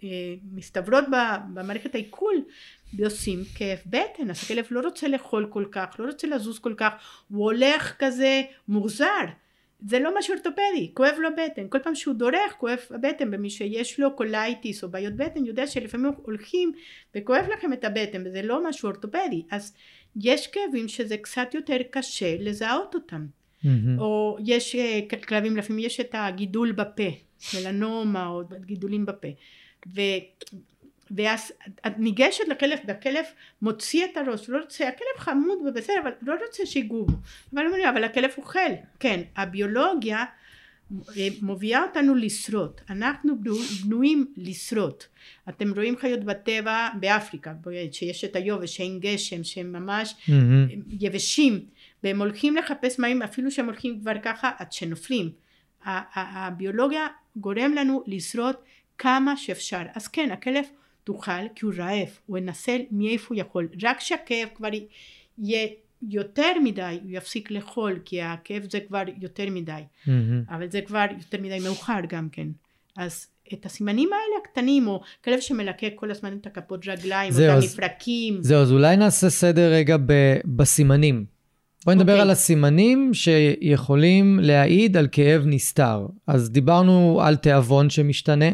אה, מצטברות במערכת העיכול ועושים כאב בטן, אז הכלב לא רוצה לאכול כל כך, לא רוצה לזוז כל כך, הוא הולך כזה מוזר. זה לא משהו אורתופדי, כואב לו בטן, כל פעם שהוא דורך כואב הבטן, ומי שיש לו קוליטיס או בעיות בטן יודע שלפעמים הולכים וכואב לכם את הבטן וזה לא משהו אורתופדי, אז יש כאבים שזה קצת יותר קשה לזהות אותם, mm-hmm. או יש אה, כלבים לפעמים יש את הגידול בפה, מלנומה או גידולים בפה, ו... ואז את ניגשת לכלב והכלב מוציא את הראש, לא רוצה, הכלב חמוד ובסדר, אבל לא רוצה שיגעו בו. אבל אומרים, אבל הכלב אוכל. כן, הביולוגיה אה, מובילה אותנו לשרוד. אנחנו בנויים לשרוד. אתם רואים חיות בטבע באפריקה, שיש את היובש, שאין גשם, שהם ממש mm-hmm. יבשים, והם הולכים לחפש מים, אפילו שהם הולכים כבר ככה עד שנופלים. הביולוגיה גורם לנו לשרוד כמה שאפשר. אז כן, הכלב תאכל כי הוא רעב, הוא ינסה מאיפה הוא יכול, רק כשהכאב כבר יהיה יותר מדי הוא יפסיק לאכול כי הכאב זה כבר יותר מדי, mm-hmm. אבל זה כבר יותר מדי מאוחר גם כן, אז את הסימנים האלה הקטנים, או כלב שמלקק כל הזמן את הכפות רגליים, או את המפרקים. זהו, אז אולי נעשה סדר רגע ב- בסימנים. בואי נדבר okay. אוקיי. על הסימנים שיכולים להעיד על כאב נסתר. אז דיברנו על תיאבון שמשתנה.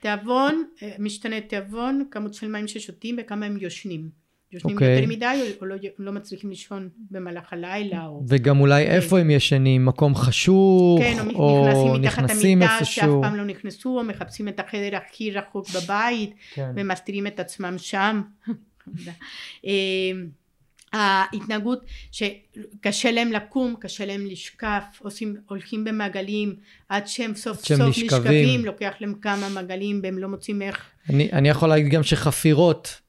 תיאבון, אה, משתנה תיאבון, כמות של מים ששותים וכמה הם יושנים. יושנים okay. אוקיי. יותר מדי או לא, לא מצליחים לישון במהלך הלילה. או... וגם אולי okay. איפה הם ישנים? מקום חשוך? כן, או, או נכנסים מתחת המיטה שאף פעם לא נכנסו, או מחפשים את החדר הכי רחוק בבית, כן. ומסתירים את עצמם שם. ההתנהגות שקשה להם לקום, קשה להם לשקף, עושים, הולכים במעגלים עד שהם סוף שהם סוף נשכבים. נשכבים, לוקח להם כמה מעגלים והם לא מוצאים איך. אני, אני יכול להגיד גם שחפירות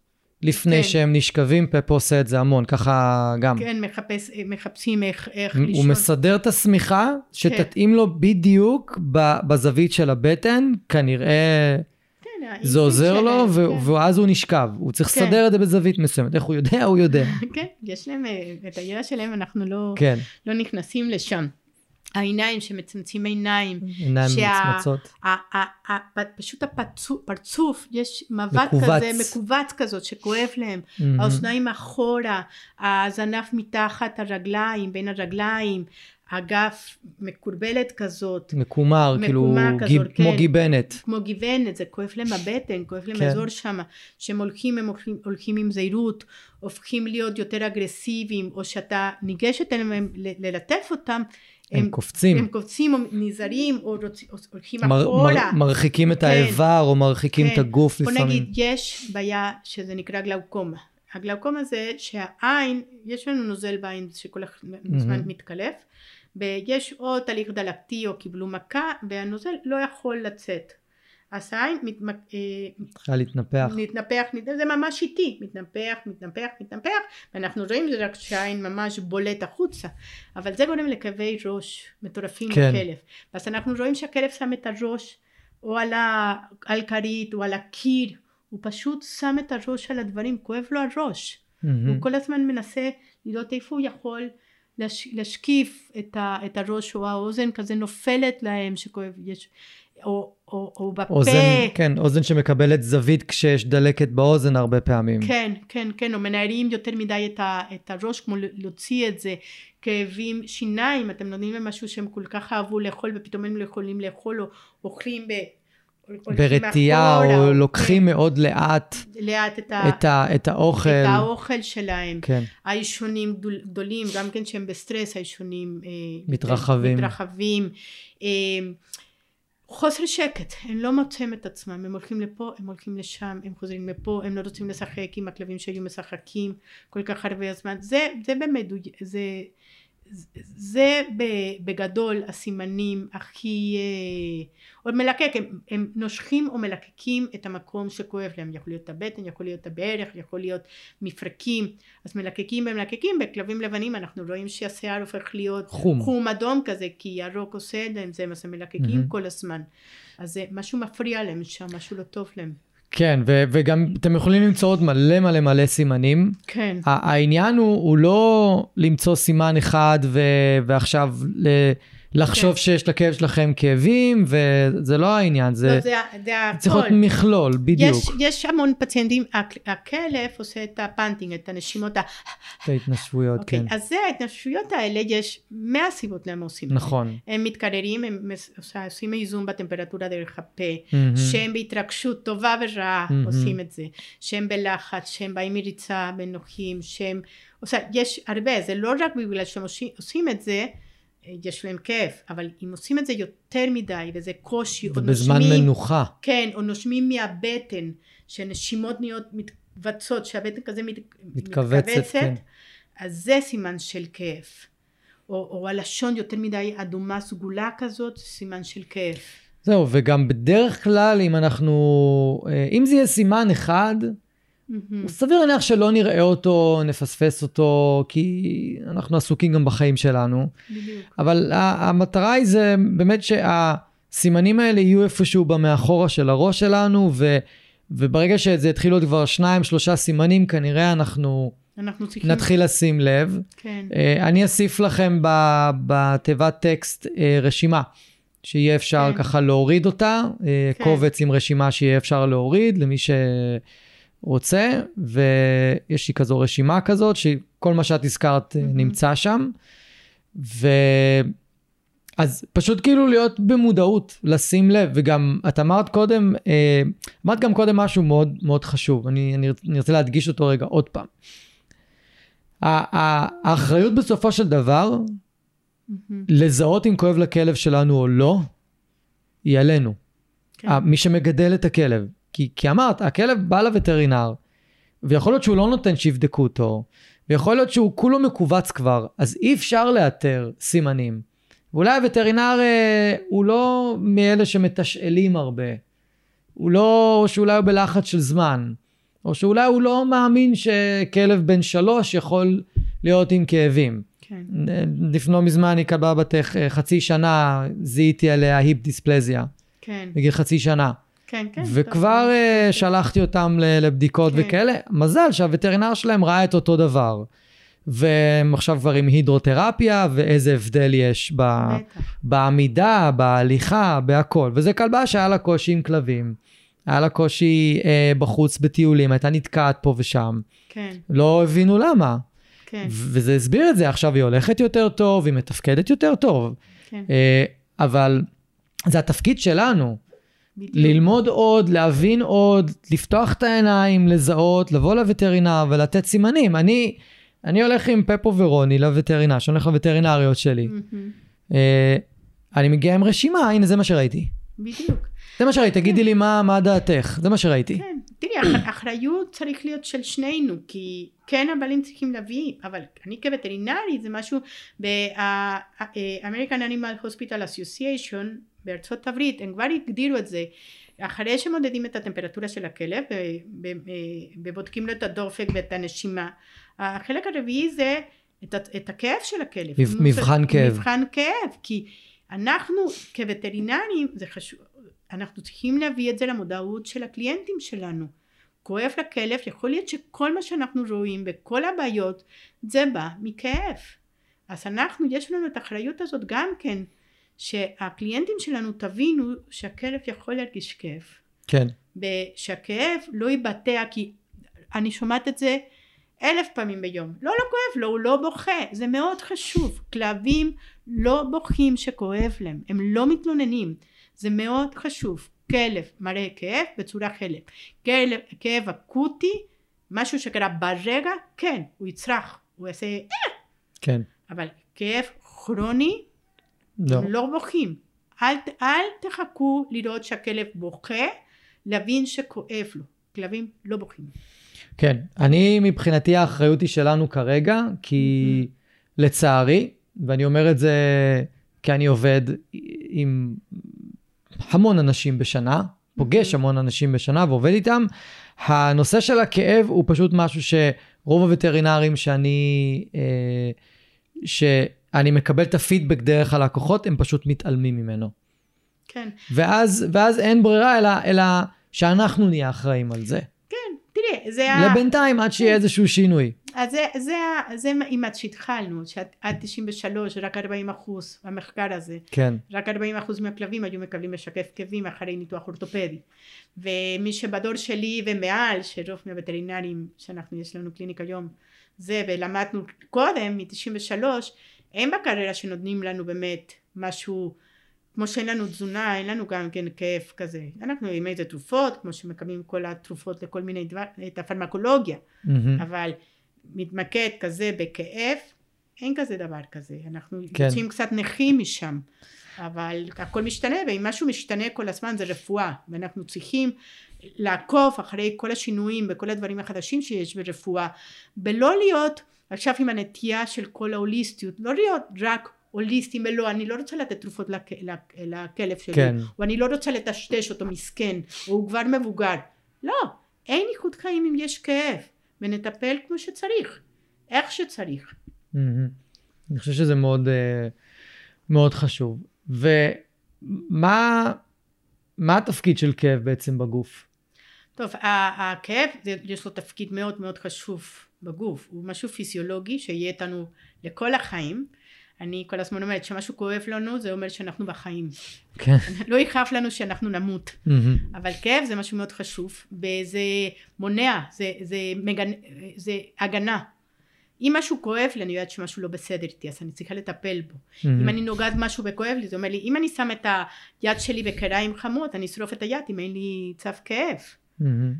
לפני כן. שהם נשכבים, פפו עושה את זה המון, ככה גם. כן, מחפש, מחפשים איך, איך לישון. הוא מסדר את השמיכה שתתאים כן. לו בדיוק בזווית של הבטן, כנראה זה עוזר לו, כן. ואז הוא נשכב. הוא צריך כן. לסדר את זה בזווית מסוימת. איך הוא יודע? הוא יודע. כן, יש להם, אה, את הידע שלהם אנחנו לא, כן. לא נכנסים לשם. העיניים שמצמצים עיניים. עיניים שה... מצמצות. פשוט הפרצוף, יש מבט כזה, מכווץ כזאת שכואב להם. Mm-hmm. האוזניים אחורה, הזנב מתחת הרגליים, בין הרגליים. אגף מקורבלת כזאת. מקומר, כאילו, כזאת, גיב, כמו כן. גיבנת. כמו גיוונת, זה כואב להם הבטן, כואב להם כן. האזור שם, שהם הולכים, הם הולכים, הולכים עם זהירות, הופכים להיות יותר אגרסיביים, או שאתה ניגשת אליהם ללטף אותם, הם קופצים. הם קופצים או נזהרים, או, רוצ, או הולכים מר, אחורה. מר, מרחיקים את כן. האיבר, או מרחיקים כן. את הגוף בוא לפעמים. נגיד, יש בעיה שזה נקרא גלאוקומה. הגלאוקומה זה שהעין, יש לנו נוזל בעין שכל הזמן מהמם. מתקלף, ויש או תהליך דלקתי או קיבלו מכה, והנוזל לא יכול לצאת. אז העין מתמק... אה, צריכה להתנפח. מתנפח, מת- זה ממש איטי, מתנפח, מתנפח, מתנפח, ואנחנו רואים זה רק שהעין ממש בולט החוצה, אבל זה גורם לכאבי ראש מטורפים כן. לכלב. אז אנחנו רואים שהכלב שם את הראש או על, ה... על כרית או על הקיר, הוא פשוט שם את הראש על הדברים, כואב לו הראש. מהמם. הוא כל הזמן מנסה לראות איפה הוא יכול להש... להשקיף את, ה... את הראש או האוזן כזה נופלת להם שכואב, יש... או, או, או בפה. אוזן, כן, אוזן שמקבלת זווית כשיש דלקת באוזן הרבה פעמים. כן, כן, כן, או מנערים יותר מדי את, ה, את הראש, כמו להוציא את זה, כאבים, שיניים, אתם נותנים להם משהו שהם כל כך אהבו לאכול ופתאום הם לא יכולים לאכול, או אוכלים ב... ברתיעה, אחורה, או לוקחים מאוד לאט כן, לאט את, ה, את, ה, את האוכל. את האוכל שלהם. כן, העישונים גדול, גדולים, גם כן שהם בסטרס, העישונים אה, מתרחבים. מתרחבים. אה, חוסר שקט, הם לא מוצאים את עצמם, הם הולכים לפה, הם הולכים לשם, הם חוזרים לפה, הם לא רוצים לשחק עם הכלבים שהיו משחקים כל כך הרבה זמן, זה, זה באמת, זה, זה בגדול הסימנים הכי עוד מלקק הם, הם נושכים או מלקקים את המקום שכואב להם. יכול להיות הבטן יכול להיות הברך יכול להיות מפרקים. אז מלקקים ומלקקים בכלבים לבנים אנחנו רואים שהשיער הופך להיות חום, חום אדום כזה כי ירוק עושה להם זה מה שמלקקים Mhm. כל הזמן. אז זה משהו מפריע להם שם משהו לא טוב להם כן, ו- וגם אתם יכולים למצוא עוד מלא מלא מלא סימנים. כן העניין הוא, הוא לא למצוא סימן אחד ו- ועכשיו ל- לחשוב כן. שיש לכאב שלכם כאבים, וזה לא העניין, זה לא, זה, זה צריך להיות. מכלול, בדיוק, יש, יש המון פציינטים, הכ- הכלב עושה את הפאנטינג, את הנשימות, ה- את ההתנשפויות, אוקיי, כן. אז זה ההתנשפויות האלה, יש מאה סיבות למה עושים את זה. נכון. הם מתקררים, הם עושה- עושים איזון בטמפרטורה דרך הפה, מהמם. שהם בהתרגשות טובה ורעה מהמם. עושים את זה, שהם בלחץ, שהם באים מריצה בנוחים, שהם, עושה, יש הרבה, זה לא רק בגלל שהם עושים, את זה, יש להם כאב, אבל אם עושים את זה יותר מדי וזה קושי, או ובזמן נושמים, מנוחה. כן, או נושמים מהבטן, שנשימות נהיות מתכווצות, שהבטן כזה מת, מתכווצת, כן. אז זה סימן של כאב. או, או הלשון יותר מדי אדומה סגולה כזאת, סימן של כאב. זהו, וגם בדרך כלל, אם אנחנו, אה, אם זה יהיה סימן אחד, מהמם. סביר להניח שלא נראה אותו, נפספס אותו, כי אנחנו עסוקים גם בחיים שלנו. בדיוק. אבל ה- המטרה היא זה באמת שהסימנים האלה יהיו איפשהו במאחורה של הראש שלנו, ו, וברגע שזה יתחיל להיות כבר שניים, שלושה סימנים, כנראה אנחנו אנחנו צריכים... נתחיל לשים לב. כן. אה, אני אוסיף לכם ב- בתיבת טקסט אה, רשימה, שיהיה אפשר כן. ככה להוריד אותה, אה, כן. קובץ עם רשימה שיהיה אפשר להוריד למי שרוצה, ויש לי כזו רשימה כזאת, שכל מה שאת הזכרת מהמם. נמצא שם. ו... אז פשוט כאילו להיות במודעות, לשים לב, וגם את אמרת קודם, אה, אמרת גם קודם משהו מאוד מאוד חשוב, אני, אני, רוצה להדגיש אותו רגע עוד פעם. האחריות בסופו של דבר. לזהות אם כואב לכלב שלנו או לא, היא עלינו. כן. מי שמגדל את הכלב. כי, כי אמרת, הכלב בא לווטרינר, ויכול להיות שהוא לא נותן שיבדקו אותו, ויכול להיות שהוא כולו מכווץ כבר, אז אי אפשר לאתר סימנים. ואולי הווטרינר אה, הוא לא מאלה שמתשאלים הרבה. הוא לא, או שאולי הוא בלחץ של זמן. או שאולי הוא לא מאמין שכלב בן שלוש יכול להיות עם כאבים. כן. לפני לא מזמן היא כלבה בת אה, חצי שנה, זיהיתי עליה היפ דיספלזיה, כן. בגיל חצי שנה. כן. כן. וכבר. אה, שלחתי אותם לבדיקות כן. וכאלה. מזל שהווטרינר שלהם ראה את אותו דבר. והם עכשיו כבר עם הידרותרפיה, ואיזה הבדל יש ב... בעמידה, בהליכה, בהכל. וזה כלבה שהיה לה קושי עם כלבים. היה לה קושי אה, בחוץ בטיולים, הייתה נתקעת פה ושם. כן. לא הבינו למה. כן, וזה הסביר את זה, עכשיו היא הולכת יותר טוב, היא מתפקדת יותר טוב. כן, אה, אבל זה התפקיד שלנו, בדיוק. ללמוד עוד, להבין עוד, לפתוח את העיניים, לזהות, לבוא לווטרינר ולתת סימנים. אני, אני הולך עם פפו ורוני לווטרינר, שאני הולך לווטרינריות שלי. מהמם. אה, אני מגיע עם רשימה, הנה זה מה שראיתי. בדיוק. זה מה שראיתי, תגידי לי מה, מה דעתך, זה מה שראיתי. כן, תראי, אח- אחריות צריך להיות של שנינו, כי כן הבעלים צריכים להביא, אבל אני כווטרינרי זה משהו, ב-American Animal Hospital Association בארצות הברית, הם כבר הגדירו את זה, אחרי שמודדים את הטמפרטורה של הכלב ו- ו- ובודקים לו את הדופק ואת הנשימה, החלק הרביעי זה את, את הכאב של הכלב. מבח- מבחן כאב. מבחן כאב, כי אנחנו כווטרינרים, זה חשוב, אנחנו צריכים להביא את זה למודעות של הקליינטים שלנו. כואב לכלב, יכול להיות שכל מה שאנחנו רואים וכל הבעיות זה בא מכאב. אז אנחנו, יש לנו את האחריות הזאת גם כן, שהקליינטים שלנו תבינו שהכלב יכול להרגיש כאב. כן, ושהכאב לא יבטא, כי אני שומעת את זה אלף פעמים ביום. לא, לא כואב לו, הוא לא בוכה. זה מאוד חשוב. כלבים לא בוכים שכואב להם. הם לא מתלוננים. זה מאוד חשוב. כלב מראה כאב בצורה אחרת. כלב, כאב אקוטי, משהו שקרה ברגע, כן, הוא יצרח, הוא יעשה, "אה", כן. אבל כאב כרוני, לא. הם לא בוכים. אל, אל תחכו לראות שהכלב בוכה, להבין שכואב לו. כלבים לא בוכים. כן, אני מבחינתי האחריות היא שלנו כרגע, כי לצערי, ואני אומר את זה כי אני עובד עם המון אנשים בשנה, פוגש המון אנשים בשנה ועובד איתם, הנושא של הכאב הוא פשוט משהו שרוב הווטרינרים שאני, אה, שאני מקבל את הפידבק דרך הלקוחות, הם פשוט מתעלמים ממנו. כן. ואז, ואז אין ברירה אלא, אלא שאנחנו נהיה אחראים על זה. כן, תראה, זה ה... לבינתיים עד שיהיה איזשהו שינוי. אז זה, זה, זה עם מה שהתחלנו, שעד 93 רק 40 אחוז, המחקר הזה, כן, רק 40 אחוז מהכלבים היו מקבלים משקף כאבים אחרי ניתוח אורתופדי. ומי שבדור שלי ומעל, שרוב מהווטרינרים שאנחנו, יש לנו קליניקה היום, זה, ולמדנו קודם, מ-93, הם בקריירה שנותנים לנו באמת משהו, כמו שאין לנו תזונה, אין לנו גם כן כאב כזה. אנחנו עם איזה תרופות, כמו שמקבלים כל התרופות לכל מיני דבר, את הפרמקולוגיה. מהמם. אבל מתמקד כזה בכאב, אין כזה דבר כזה. אנחנו. כן. יוצאים קצת נכים משם. אבל הכל משתנה, ואם משהו משתנה כל הזמן זה רפואה, ואנחנו צריכים לעקוב אחרי כל השינויים וכל הדברים החדשים שיש ברפואה, ולא להיות עכשיו עם הנטייה של כל ההוליסטיות, לא להיות רק הוליסטים ולא, אני לא רוצה לתת תרופות לכ, לכ, לכלב שלי, כן. או אני לא רוצה לטשטש אותו מסכן, או הוא כבר מבוגר. לא, אין איכות חיים אם יש כאב, ונטפל כמו שצריך, איך שצריך. מהמם. אני חושב שזה מאוד, אה, מאוד חשוב. ומה מה התפקיד של כאב בעצם בגוף? טוב, הכאב יש לו תפקיד מאוד מאוד חשוב בגוף, הוא משהו פיזיולוגי שיהיה איתנו לכל החיים. אני כל הזמן אומרת שמשהו כואב לנו זה אומר שאנחנו בחיים. כן. לא יכאב לנו שאנחנו נמות. אבל כאב זה משהו מאוד חשוב וזה מונע, זה, זה, מגנ... זה הגנה. אם משהו כואב לי אני יודעת שמשהו לא בסדר איתי אז אני צריכה לטפל בו. אם אני נוגעת משהו וכואב לי זה אומר לי אם אני שם את היד שלי בקריים חמות אני אשרוף את היד אם אין לי צו כאב.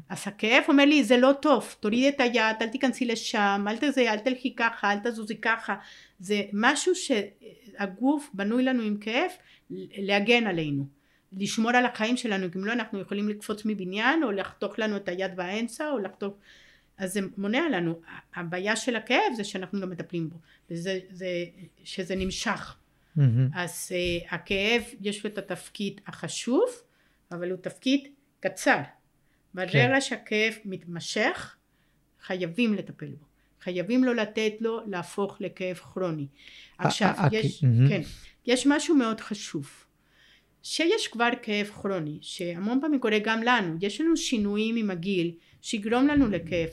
אז הכאב אומר לי זה לא טוב תורידי את היד אל תיכנסי לשם אל תזה אל תלכי ככה אל תזוזי ככה זה משהו שהגוף בנוי לנו עם כאב להגן עלינו לשמור על החיים שלנו אם לא אנחנו יכולים לקפוץ מבניין או לחתוך לנו את היד באמצע או לחתוך אז זה מונע לנו הבעיה של הכאב זה שאנחנו לא מטפלים בו וזה זה, שזה נמשך. אז uh, הכאב יש לו את התפקיד החשוב אבל הוא תפקיד קצר ברגע כן. שהכאב מתמשך חייבים לטפל בו חייבים לא לתת לו להפוך לכאב כרוני עכשיו ה- ה- יש. כן, יש משהו מאוד חשוב שיש כבר כאב כרוני, שהמון פעמים קורה גם לנו, יש לנו שינויים עם הגיל שיגרום לנו לכאב,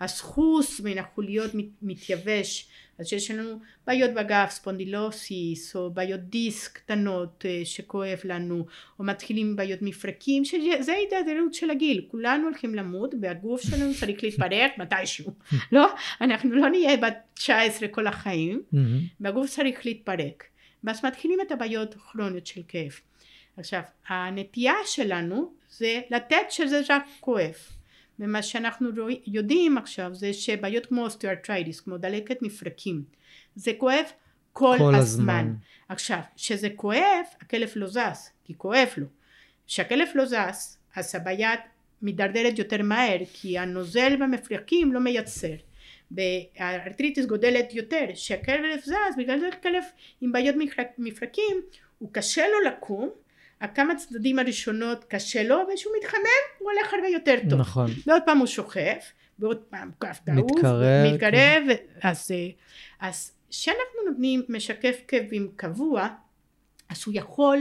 הסחוס בין החוליות מתייבש, אז שיש לנו בעיות בגב, ספונדילוסיס, או בעיות דיסק קטנות אה, שכואב לנו, או מתחילים בעיות מפרקים, שזה ההידרדרות של הגיל, כולנו הולכים למות, והגוף שלנו צריך להתפרק מתישהו, לא? אנחנו לא נהיה בת 19 כל החיים, והגוף צריך להתפרק, ואז מתחילים את הבעיות הכרוניות של כאב. עכשיו, הנטייה שלנו זה לתת כשזה רק כואב. ומה שאנחנו יודעים עכשיו זה שבעיות כמו osteoarthritis, כמו דלקת מפרקים, זה כואב כל, כל הזמן. הזמן. עכשיו, כשזה כואב, הכלב לא זז, כי כואב לו. כשהכלב לא זז, אז הבעיה מידרדרת יותר מהר, כי הנוזל במפרקים לא מייצר. וה arthritis גודלת יותר, כשהכלב זז, בגלל זה כלב עם בעיות מפרקים, הוא קשה לו לקום, הכמה צדדים הראשונות קשה לו, וכשהוא מתחמם הוא הולך הרבה יותר טוב. נכון. ועוד פעם הוא שוכב, ועוד פעם כף תעוף, מתקרב, מתקרב, כן. אז, אז כשאנחנו נותנים משקף כאבים קבוע, אז הוא יכול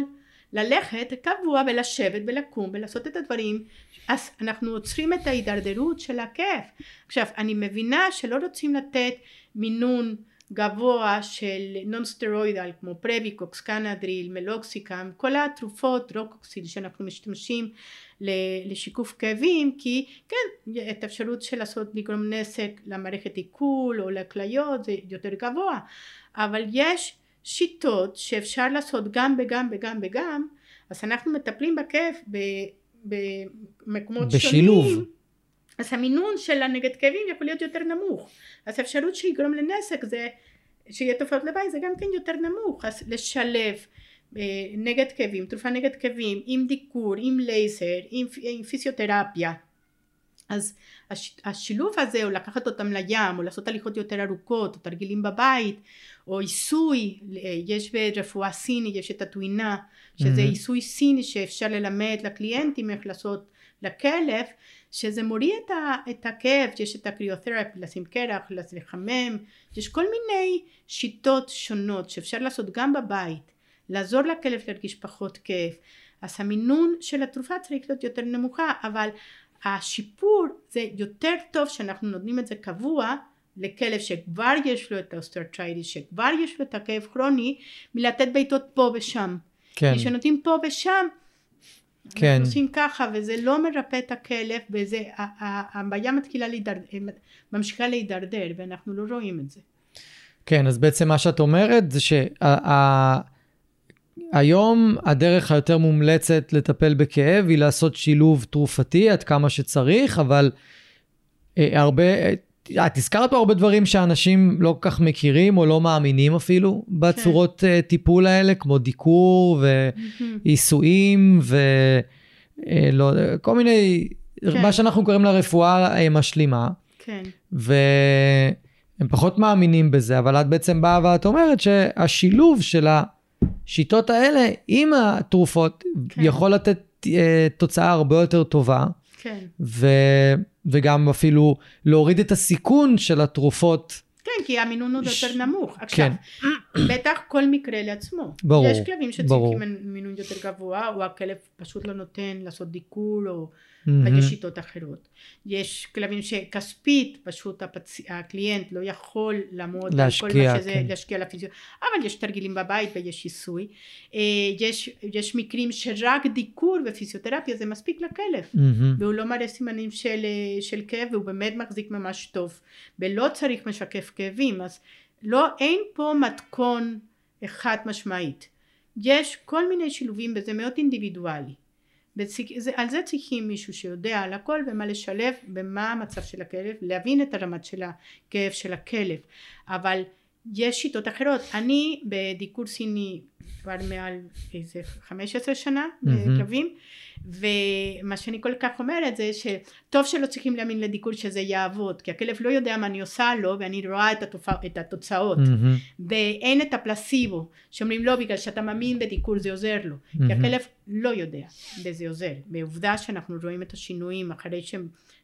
ללכת קבוע ולשבת ולקום ולעשות את הדברים, אז אנחנו עוצרים את ההידרדרות של הכאב. עכשיו, אני מבינה שלא רוצים לתת מינון גבוה של non-steroidal כמו Previcox, Canidryl, meloxicam, כל התרופות, Trocoxil שאנחנו משתמשים לשיכוך כאבים כי כן את האפשרות של לעשות לגרום נזק למערכת עיכול או לכליות זה יותר גבוה אבל יש שיטות שאפשר לעשות גם וגם וגם וגם אז אנחנו מטפלים בכאב במקומות בשילוב. שונים אז המינון של הנגד כאבים יכול להיות יותר נמוך. אז האפשרות שיגרום לנזק זה שיהיה תופעות לוואי זה גם כן יותר נמוך. אז לשלב אה, נגד כאבים, תרופה נגד כאבים, עם דיקור, עם לייזר, עם, עם פיזיותרפיה. אז הש, השילוב הזה או לקחת אותם לים או לעשות הליכות יותר ארוכות או תרגילים בבית או עיסוי יש ברפואה סינית יש את הטווינה שזה mm-hmm. עיסוי סיני שאפשר ללמד לקליינטים איך לעשות לכלב שזה מוריד את, ה, את הכאב, יש את ה cryotherapy, לשים קרח, לחמם, יש כל מיני שיטות שונות שאפשר לעשות גם בבית, לעזור לכלב להרגיש פחות כאב, אז המינון של התרופה צריך להיות יותר נמוכה, אבל השיפור זה יותר טוב שאנחנו נותנים את זה קבוע לכלב שכבר יש לו את ה osteoarthritis, שכבר יש לו את הכאב כרוני, מלתת בעיטות פה ושם. כן. כשנותנים פה ושם, כן. עושים ככה וזה לא מרפא את הכלב וזה הבעיה מתחילה להידרדר, ממשיכה להידרדר ואנחנו לא רואים את זה. כן אז בעצם מה שאת אומרת זה שהיום הדרך היותר מומלצת לטפל בכאב היא לעשות שילוב תרופתי עד כמה שצריך אבל אה, הרבה את הזכרת פה הרבה דברים שאנשים לא כל כך מכירים או לא מאמינים אפילו בצורות כן. טיפול האלה, כמו דיקור ועיסויים ולא, כל מיני, כן. מה שאנחנו קוראים לה רפואה אה, משלימה. כן. והם פחות מאמינים בזה, אבל את בעצם באה ואת אומרת שהשילוב של השיטות האלה עם התרופות כן. יכול לתת אה, תוצאה הרבה יותר טובה. כן. ו... וגם אפילו להוריד את הסיכון של התרופות. כן, כי המינון עוד יותר נמוך. עכשיו, כן. בטח כל מקרה לעצמו. ברור, יש כלבים שצריכים מינון יותר גבוה, או הכלב פשוט לא נותן לעשות דיקול, או mm-hmm. יש שיטות אחרות. יש כלבים שכספית פשוט הפצ... הקליינט לא יכול לעמוד להשקיע, כל מה שזה, כן. להשקיע לפיזיו, אבל יש תרגילים בבית ויש עיסוי. אה, יש, יש מקרים שרק דיקור ופיזיותרפיה זה מספיק לכלב, mm-hmm. והוא לא מראה סימנים של, אה, של כאב והוא באמת מחזיק ממש טוב, ולא צריך משקף כאבים, אז לא, אין פה מתכון אחד משמעית. יש כל מיני שילובים וזה מאוד אינדיבידואלי. על זה צריכים מישהו שיודע על הכל ומה לשלב ומה המצב של הכלב, להבין את הרמת של הכאב של הכלב, אבל יש שיטות אחרות. אני בדיקור סיני כבר מעל איזה 15 שנה בכלבים, ומה שאני כל כך אומרת זה שטוב שלא צריכים להאמין לדיקור שזה יעבוד כי הכלב לא יודע מה אני עושה לו ואני רואה את, התופע, את התוצאות מהמם. ואין את הפלסיבו שאומרים לא בגלל שאתה מאמין בדיקור זה עוזר לו כי מהמם. הכלב לא יודע וזה עוזר בעובדה שאנחנו רואים את השינויים אחרי ש...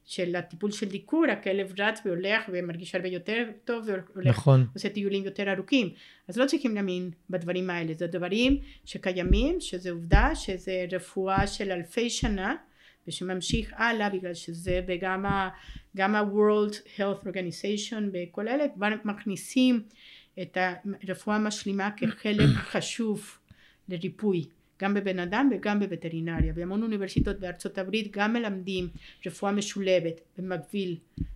של הטיפול של דיקור הכלב רץ והולך ומרגיש הרבה יותר טוב והולך נכון. עושה טיולים יותר ארוכים. אז לא צריכים להאמין בדברים האלה. זה דברים שקיימים שזה עובדה שזה רפואה של אלפי שנה ושממשיך הלאה בגלל שזה וגם ה, גם ה-World Health Organization וכל אלה כבר מכניסים את הרפואה המשלימה כחלק חשוב לריפוי גם בבן אדם וגם בווטרינריה בהמון אוניברסיטאות בארצות הברית גם מלמדים רפואה משולבת במקביל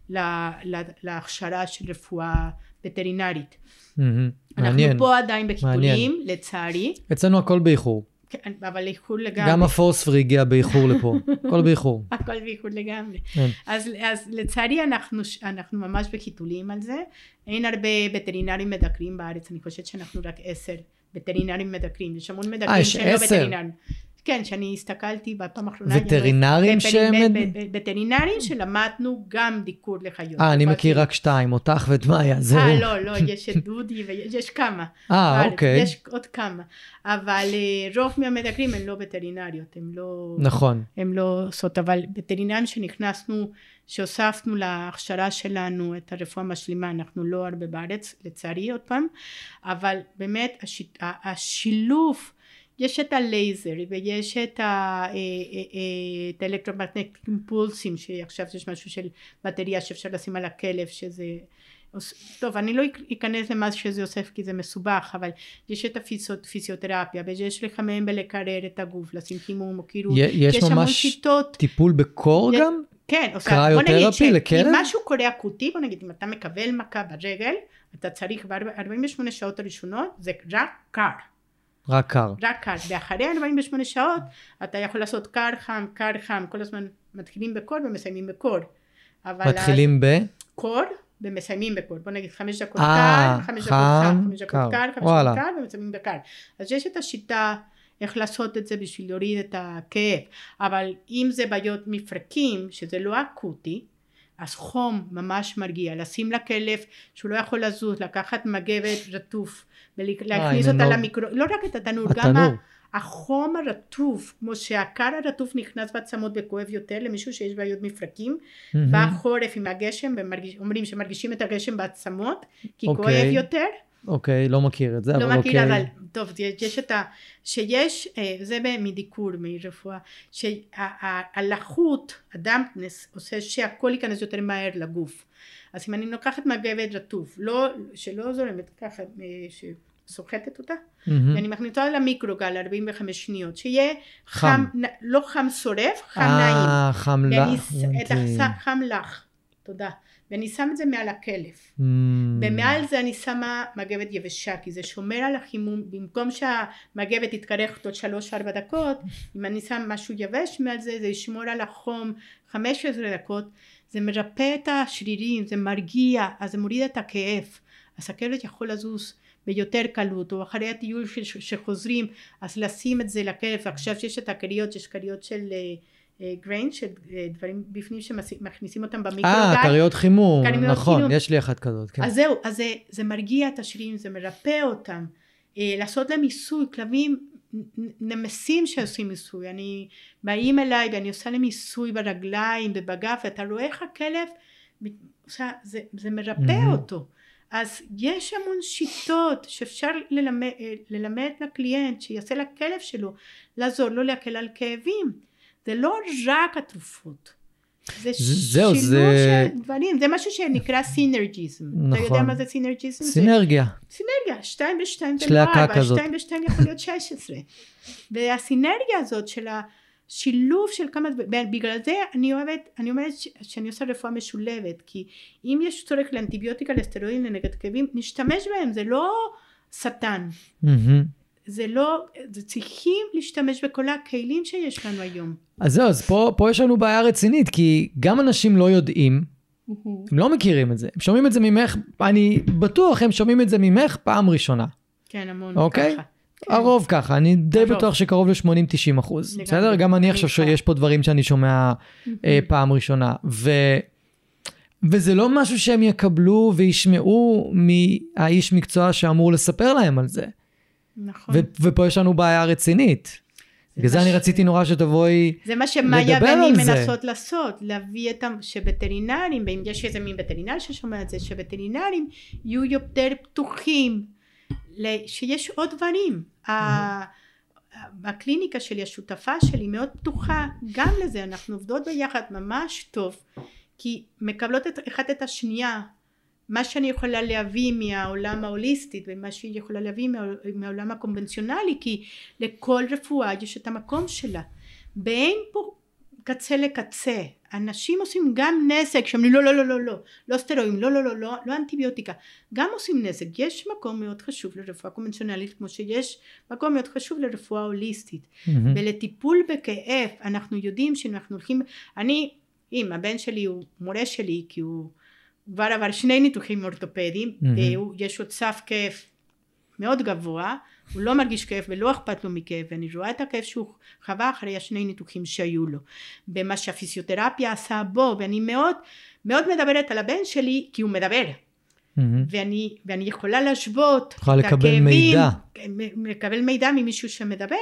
ל- ל- להכשרה של רפואה וטרינרית מהמם. אנחנו מעניין. פה עדיין מעניין. לצערי אצלנו הכל באיחור. כן, אבל איחור לגמרי גם הפורספרי הגיע באיחור לפה. הכל באיחור. הכל באיחור לגמרי כן. אז, אז לצערי אנחנו, אנחנו ממש בחיתולים על זה אין הרבה וטרינרים מדקרים בארץ אני חושבת שאנחנו רק עשר וטרינרים מדקרים יש המון מדקרים אה, יש לא כן שאני הסתכלתי בפעם האחרונה וטרינרים וטרינ- שהם- וטרינרים שלמדנו גם דיקור לחיות אה, אני מכיר רק שתיים, אותך ואת מאיה, זהו. אה לא לא יש את דודי ויש כמה אה, אוקיי. יש עוד כמה אבל אה, רוב מהמדקרים הם לא וטרינריות הם לא נכון. הם לא עושות, אבל וטרינרים שנכנסנו, שהוספנו להכשרה שלנו את הרפואה המשלימה, אנחנו לא הרבה בארץ, לצערי עוד פעם, אבל באמת השילוב, יש את הלייזר ויש את ה- אה, אה, אה, את האלקטרומגנט אימפולסים, שעכשיו יש משהו של בטריה שאפשר לשים על הכלב, שזה... טוב אני לא אכנס למה שזה אוסף כי זה מסובך אבל יש את הפיזיותרפיה ויש לחמם ולקרר את הגוף לשים חימום או כאילו יש ממש שיטות טיפול בקור יש- גם? כן, עושה, בוא נגיד? שאם משהו קורה אקוטי, בוא נגיד אם אתה מקבל מכה ברגל, אתה צריך ב-48 שעות הראשונות, זה רק קר, רק קר. רק קר, ואחרי 48 שעות אתה יכול לעשות קר חם, קר חם, כל הזמן מתחילים בקור ומסיימים בקור. מתחילים ב... קור ומסיימים בקור, בוא נגיד חמש דקות אה, קר, חמש דקות חם, חמש דקות קר. חמש. דקות קר ומסיימים בקר. אז יש את השיטה איך לעשות את זה בשביל להוריד את הכאב, אבל אם זה בעיות מפרקים, שזה לא אקוטי, אז חום ממש מרגיע, לשים לכלב שהוא לא יכול לזוז, לקחת מגבת רטוף ולהכניס אותה. למיקרו, לא רק את התנור, גם החום הרטוף, כמו שהקר הרטוף נכנס בעצמות וכואב יותר למישהו שיש בעיות מפרקים, מהמם. בחורף עם הגשם, אומרים שמרגישים את הגשם בעצמות, כי אוקיי. כואב יותר, אוקיי, לא מכיר את זה, לא אבל מכיר אוקיי. אבל טוב יש יש את ה... שיש אה, זה מדיקור מרפואה שהלחות הדמפנס עושה שהכל ייכנס יותר מהר לגוף אז אם אני לוקחת מגבת רטוף לא שלא זורמת ככה אה, שסוחטת אותה מהמם. ואני מכניסה למיקרוגל 45 שניות שיהיה חם. חם, לא חם שורף חם נעים אה, חם לך. את. החם חם לך תודה ואני שם את זה מעל הכלב. מהמם. ומעל זה אני שמה מגבת יבשה כי זה שומר על החימום. במקום שהמגבת תתקרח עוד 3-4 דקות אם אני שם משהו יבש מעל זה זה ישמור על החום 15 דקות. זה מרפא את השרירים זה מרגיע אז זה מוריד את הכאב. אז הכלב יכול לזוז ביותר קלות או אחרי הטיול שחוזרים אז לשים את זה לכלב. ועכשיו שיש את הכריות יש כריות של גריין של אה, דברים בפנים שמכניסים אותם אה, במיקרוגל כריות חימום, נכון, חימום. יש לי אחת כזאת, כן. אז זהו, אז זה, זה מרגיע את השרירים, זה מרפא אותם. אה, לעשות להם מיסוי, כלבים נמסים שעושים מיסוי, אני, באים אליי ואני עושה להם מיסוי ברגליים ובגב, ואתה רואה איך הכלב, עושה, זה, זה מרפא מהמם. אותו. אז יש המון שיטות שאפשר ללמד, אה, ללמד לקליינט שיעשה לכלב שלו, לעזור לו להקל על כאבים. זה לא רק התרופות. זה זהו, זה- של דברים, זה משהו שנקרא סינרג'יזם. אתה יודע נכון. מה זה סינרג'יזם? זה סינרגיה. סינרגיה, שתיים ושתיים זה לא להקה ארבע, כזאת. שתיים ושתיים יכול להיות שש עשרה. והסינרגיה הזאת של השילוב של כמה, בגלל זה אני אוהבת, אני אומרת ש- שאני עושה רפואה משולבת, כי אם יש צורך לאנטיביוטיקה לסטרואידים לנגד כאבים, נשתמש בהם, זה לא שטן. מהמם. זה לא, זה צריכים להשתמש בכל הכלים שיש לנו היום. אז זהו, אז פה, פה יש לנו בעיה רצינית, כי גם אנשים לא יודעים, הם לא מכירים את זה, הם שומעים את זה ממך, אני בטוח הם שומעים את זה ממך פעם ראשונה, כן, המון אוקיי? ככה. הרוב ככה, אני די הרוב. בטוח שקרוב ל-80-90 אחוז, בסדר? גם אני עכשיו. שיש פה דברים שאני שומע אה, פעם ראשונה. ו... וזה לא משהו שהם יקבלו וישמעו מהאיש מקצוע שאמור לספר להם על זה. נכון. ו- ופה יש לנו בעיה רצינית. בגלל זה מה אני רציתי נורא שתבואי... זה מה שמאיה לדבר ואני על זה. מנסות לעשות, להביא את ה... שווטרינרים, ואם יש איזה מין וטרינר ששומע את זה, שווטרינרים יהיו יותר פתוחים, שיש עוד דברים. הקליניקה שלי, השותפה שלי, מאוד פתוחה גם לזה, אנחנו עובדות ביחד ממש טוב, כי מקבלות את, אחת את השנייה, מה שאני יכולה להביא מהעולם ההוליסטי ומה שהיא יכולה להביא מה, מהעולם הקונבנציונלי, כי לכל רפואה יש את המקום שלה. ואין פה קצה לקצה. אנשים עושים גם נזק, שאומרים לא, לא, לא, לא, לא, לא סטרואידים, לא, לא, לא, לא, לא אנטיביוטיקה. גם עושים נזק. יש מקום מאוד חשוב לרפואה קונבנציונלית, כמו שיש מקום מאוד חשוב לרפואה הוליסטית. מהמם. ולטיפול בכאב, אנחנו יודעים שאנחנו הולכים, אני, אם הבן שלי הוא מורה שלי, כי הוא כבר עבר שני ניתוחים אורתופדיים, מהמם. ויש עוד סף כאב מאוד גבוה, הוא לא מרגיש כאב ולא אכפת לו מכאב, ואני רואה את הכאב שהוא חווה אחרי השני ניתוחים שהיו לו, במה שהפיזיותרפיה עשה בו, ואני מאוד מאוד מדברת על הבן שלי, כי הוא מדבר, מהמם. ואני, ואני יכולה להשוות יכולה את לקבל הכאבים, מידע. מ- לקבל מידע ממישהו שמדבר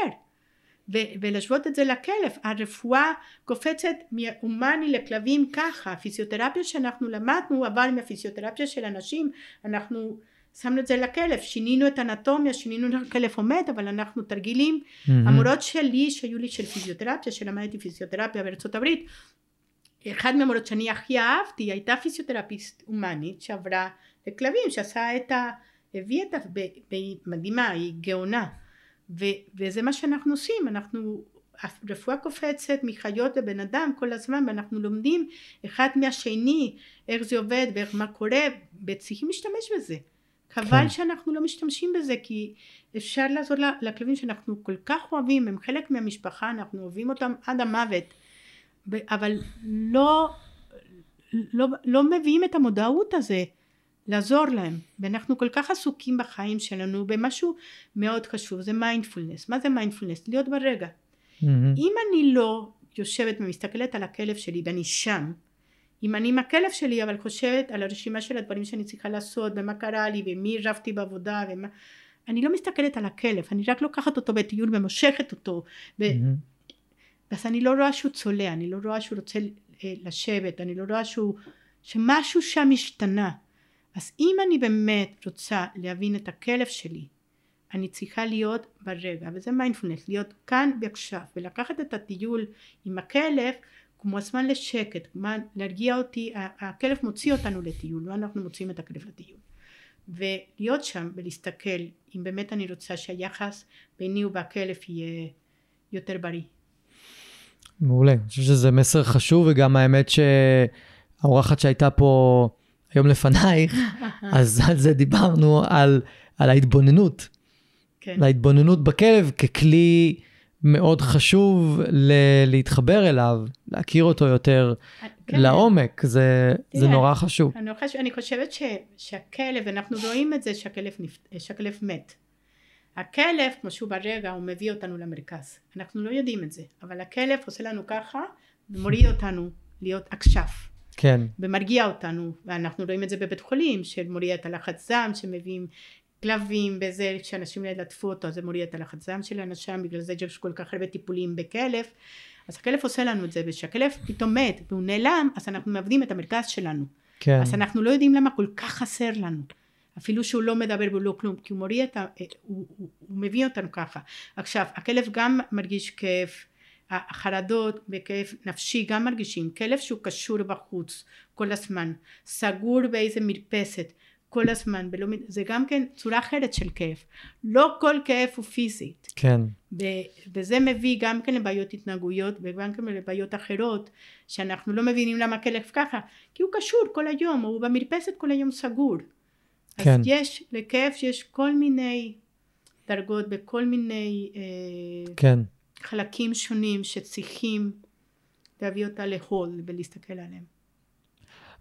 ו- ולהשוות את זה לכלב הרפואה קופצת מהומני לכלבים ככה. הפיזיותרפיה שאנחנו למדנו עבר מהפיזיותרפיה של אנשים אנחנו שמנו את זה לכלב. שינינו את האנטומיה שינינו איך הכלב עומד אבל אנחנו תרגילים. מהמם. המורות שלי שהיו לי של פיזיותרפיה שלמדתי פיזיותרפיה בארצות הברית אחד מהמורות שאני הכי אהבתי הייתה פיזיותרפיסט הומנית שעברה לכלבים שעשה את ה... הביא את ה... מדהימה היא גאונה ו... וזה מה שאנחנו עושים אנחנו הרפואה קופצת מחיות לבן אדם כל הזמן ואנחנו לומדים אחד מהשני איך זה עובד ואיך מה קורה וצריכים להשתמש בזה. חבל כן. שאנחנו לא משתמשים בזה כי אפשר לעזור לכלבים שאנחנו כל כך אוהבים הם חלק מהמשפחה אנחנו אוהבים אותם עד המוות. אבל לא, לא, לא מביאים את המודעות הזה לעזור להם ואנחנו כל כך עסוקים בחיים שלנו במשהו מאוד חשוב זה מיינדפולנס מה זה מיינדפולנס? להיות ברגע מהמם. אם אני לא יושבת ומסתכלת על הכלב שלי ואני שם אם אני עם הכלב שלי אבל חושבת על הרשימה של הדברים שאני צריכה לעשות ומה קרה לי ומי רבתי בעבודה ומה אני לא מסתכלת על הכלב אני רק לוקחת אותו בטיול ומושכת אותו ו... מהמם. אז אני לא רואה שהוא צולע, אני לא רואה שהוא רוצה אה, לשבת, אני לא רואה שהוא, שמשהו שם השתנה. אז אם אני באמת רוצה להבין את הכלב שלי, אני צריכה להיות ברגע, וזה מיינדפולנס, להיות כאן ועכשיו, ולקחת את הטיול עם הכלב כמו הזמן לשקט, להרגיע אותי, הכלב מוציא אותנו לטיול, לא אנחנו מוציאים את הכלב לטיול. ולהיות שם ולהסתכל אם באמת אני רוצה שהיחס ביני ובכלב יהיה יותר בריא. מעולה. אני חושב שזה מסר חשוב, וגם האמת שהאורחת שהייתה פה היום לפנייך, אז על זה דיברנו, על, על ההתבוננות. כן. להתבוננות בכלב ככלי מאוד חשוב ל- להתחבר אליו, להכיר אותו יותר כן. לעומק, זה, זה תראה, נורא חשוב. אני, חושב, אני חושבת ש, שהכלב, אנחנו רואים את זה שהכלב, נפ... שהכלב מת. הכלב, כמו שהוא ברגע, הוא מביא אותנו למרכז. אנחנו לא יודעים את זה, אבל הכלב עושה לנו ככה, ומוריד אותנו להיות עכשיו, כן, ומרגיע אותנו, ואנחנו רואים את זה בבית חולים, שמוריד את הלחץ דם, שמביאים כלבים וזה, כשאנשים ילטפו אותו, זה מוריד את הלחץ דם של האנשים, בגלל זה יש כל כך הרבה טיפולים בכלב. אז הכלב עושה לנו את זה, וכשהכלב פתאום מת והוא נעלם, אז אנחנו מאבדים את המרכז שלנו. כן, אז אנחנו לא יודעים למה כל כך חסר לנו. אפילו שהוא לא מדבר והוא לא כלום, כי הוא מוריד את ה... הוא, הוא, הוא מביא אותנו ככה. עכשיו, הכלב גם מרגיש כאב, החרדות וכאב נפשי גם מרגישים. כלב שהוא קשור בחוץ כל הזמן, סגור באיזה מרפסת כל הזמן, ולא, זה גם כן צורה אחרת של כאב. לא כל כאב הוא פיזית. כן, ו- וזה מביא גם כן לבעיות התנהגויות וגם כן לבעיות אחרות שאנחנו לא מבינים למה כלב ככה כי הוא קשור כל היום הוא במרפסת כל היום סגור כן. אז יש לכאב יש כל מיני דרגות בכל מיני אה, כן. חלקים שונים שצריכים להביא אותה להול ולהסתכל עליהם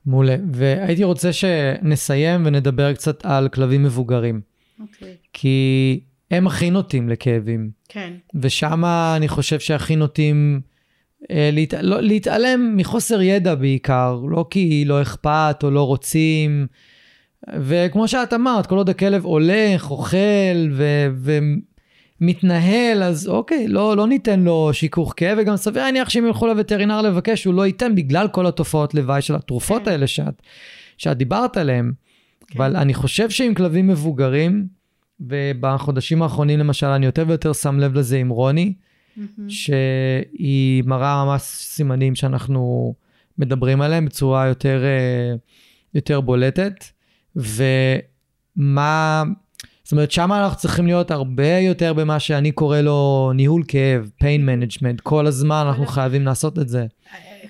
מעולה. והייתי רוצה שנסיים ונדבר קצת על כלבים מבוגרים. אוקיי כי הם הכי נוטים לכאבים. כן. ושם אני חושב שהכי נוטים אה, להת... לא, להתעלם מחוסר ידע בעיקר, לא כי לא אכפת או לא רוצים. וכמו שאת אמרת, כל עוד הכלב הולך, אוכל ו... ומתנהל, אז אוקיי, לא, לא ניתן לו שיכוך כאב, וגם סביר להניח שאם ילכו לווטרינר לבקש, הוא לא ייתן בגלל כל התופעות לוואי של התרופות כן. האלה שאת, שאת דיברת עליהן. כן. אבל אני חושב שעם כלבים מבוגרים, ובחודשים האחרונים למשל, אני יותר ויותר שם לב לזה עם רוני, מהמם. שהיא מראה ממש סימנים שאנחנו מדברים עליהם בצורה יותר, אה, יותר בולטת. ומה, זאת אומרת, שם אנחנו צריכים להיות הרבה יותר במה שאני קורא לו ניהול כאב, pain management, כל הזמן אנחנו חייבים לעשות את זה.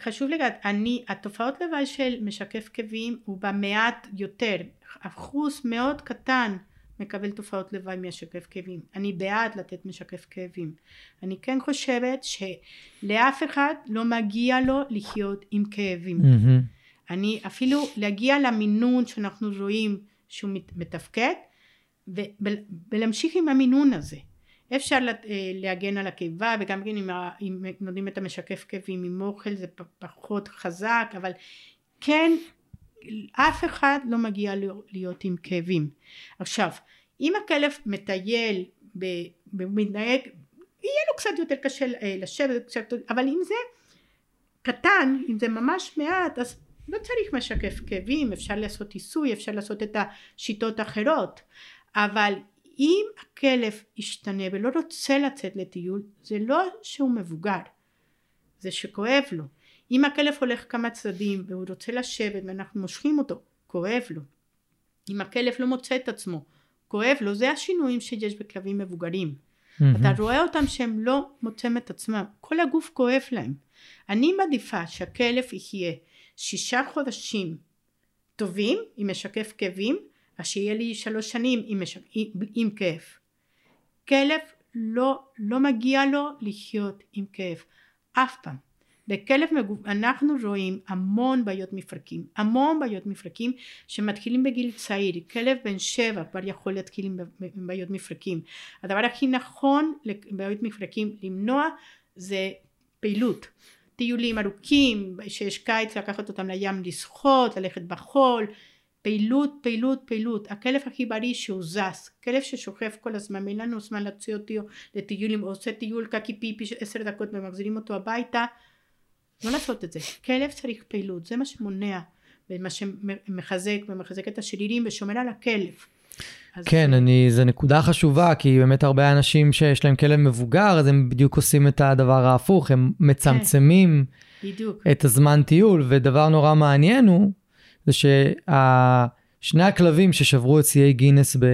חשוב לגעת, אני, התופעות לוואי של משקף כאבים הוא במעט יותר, אחוז מאוד קטן מקבל תופעות לוואי משקף כאבים. אני בעד לתת משקף כאבים. אני כן חושבת שלאף אחד לא מגיע לו לחיות עם כאבים. מהמם. אני אפילו להגיע למינון שאנחנו רואים שהוא מת- מתפקד ולהמשיך עם המינון הזה. אפשר אה, להגן על הקיבה וגם כן אם, נותנים את המשקף כאבים עם אוכל זה פחות חזק אבל כן אף אחד לא מגיע להיות עם כאבים. עכשיו אם הכלב מטייל ומתנהג יהיה לו קצת יותר קשה אה, לשבת קצת, אבל אם זה קטן אם זה ממש מעט אז לא צריך משקף כאבים אפשר לעשות עיסוי אפשר לעשות את השיטות האחרות אבל אם הכלב ישתנה ולא רוצה לצאת לטיול זה לא שהוא מבוגר זה שכואב לו. אם הכלב הולך כמה צדדים והוא רוצה לשבת ואנחנו מושכים אותו כואב לו. אם הכלב לא מוצא את עצמו כואב לו. זה השינויים שיש בכלבים מבוגרים. אתה רואה אותם שהם לא מוצאים את עצמם. כל הגוף כואב להם. אני מעדיפה שהכלב יחיה שישה חודשים טובים עם משקף כאבים אז שיהיה לי שלוש שנים עם. עם, עם כאב. כלב לא, לא מגיע לו לחיות עם כאב אף פעם. בכלב מגוב... אנחנו רואים המון בעיות מפרקים המון בעיות מפרקים שמתחילים בגיל צעיר. כלב בן שבע כבר יכול להתחיל עם בעיות מפרקים. הדבר הכי נכון לבעיות מפרקים למנוע זה פעילות. טיולים ארוכים שיש קיץ לקחת אותם לים לשחות ללכת בחול פעילות פעילות פעילות. הכלב הכי בריא שהוא זז. כלב ששוכב כל הזמן אין לנו זמן להוציא אותו לטיולים עושה טיול קקי פיפי עשר דקות ומחזירים אותו הביתה. לא לעשות את זה. כלב צריך פעילות זה מה שמונע ומה שמחזק ומחזק את השרירים ושומר על הכלב. אז כן, אני, זו נקודה חשובה, כי באמת הרבה אנשים שיש להם כלב מבוגר, אז הם בדיוק עושים את הדבר ההפוך, הם מצמצמים בדיוק. את הזמן טיול, ודבר נורא מעניין הוא, זה ששני הכלבים ששברו את שיאי גינס ב,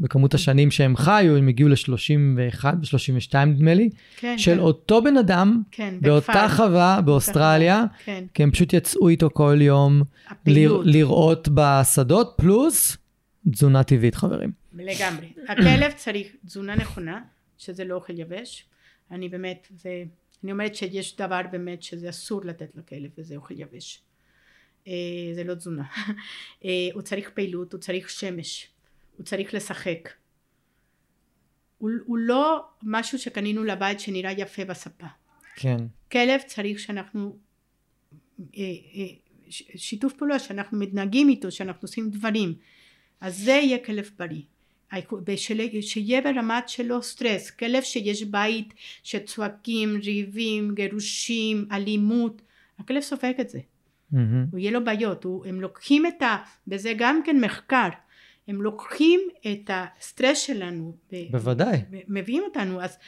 בכמות השנים שהם חיו, הם הגיעו ל-31 ו-32 נדמה לי, כן, של כן, אותו בן אדם, כן, באותה בכפר. חווה באוסטרליה, כן כי הם פשוט יצאו איתו כל יום לר, הפעילות לראות בשדות, פלוס תזונה טבעית, חברים. לגמרי. הכלב צריך תזונה נכונה, שזה לא אוכל יבש. אני באמת, זה, אני אומרת שיש דבר באמת שזה אסור לתת לכלב וזה אוכל יבש. אה, זה לא תזונה. אה, הוא צריך פעילות, הוא צריך שמש, הוא צריך לשחק. הוא, הוא לא משהו שקנינו לבית שנראה יפה בספה. כן. כלב צריך שאנחנו אה, שיתוף פעולה שאנחנו מתנהגים איתו שאנחנו עושים דברים אז זה יהיה כלב בריא שיהיה ברמת שלו סטרס כלב שיש בית שצועקים ריבים גירושים אלימות הכלב סופג את זה מהמם. הוא יהיה לו בעיות הוא, הם לוקחים את ה... וזה גם כן מחקר הם לוקחים את הסטרס שלנו בוודאי. מביאים אותנו אז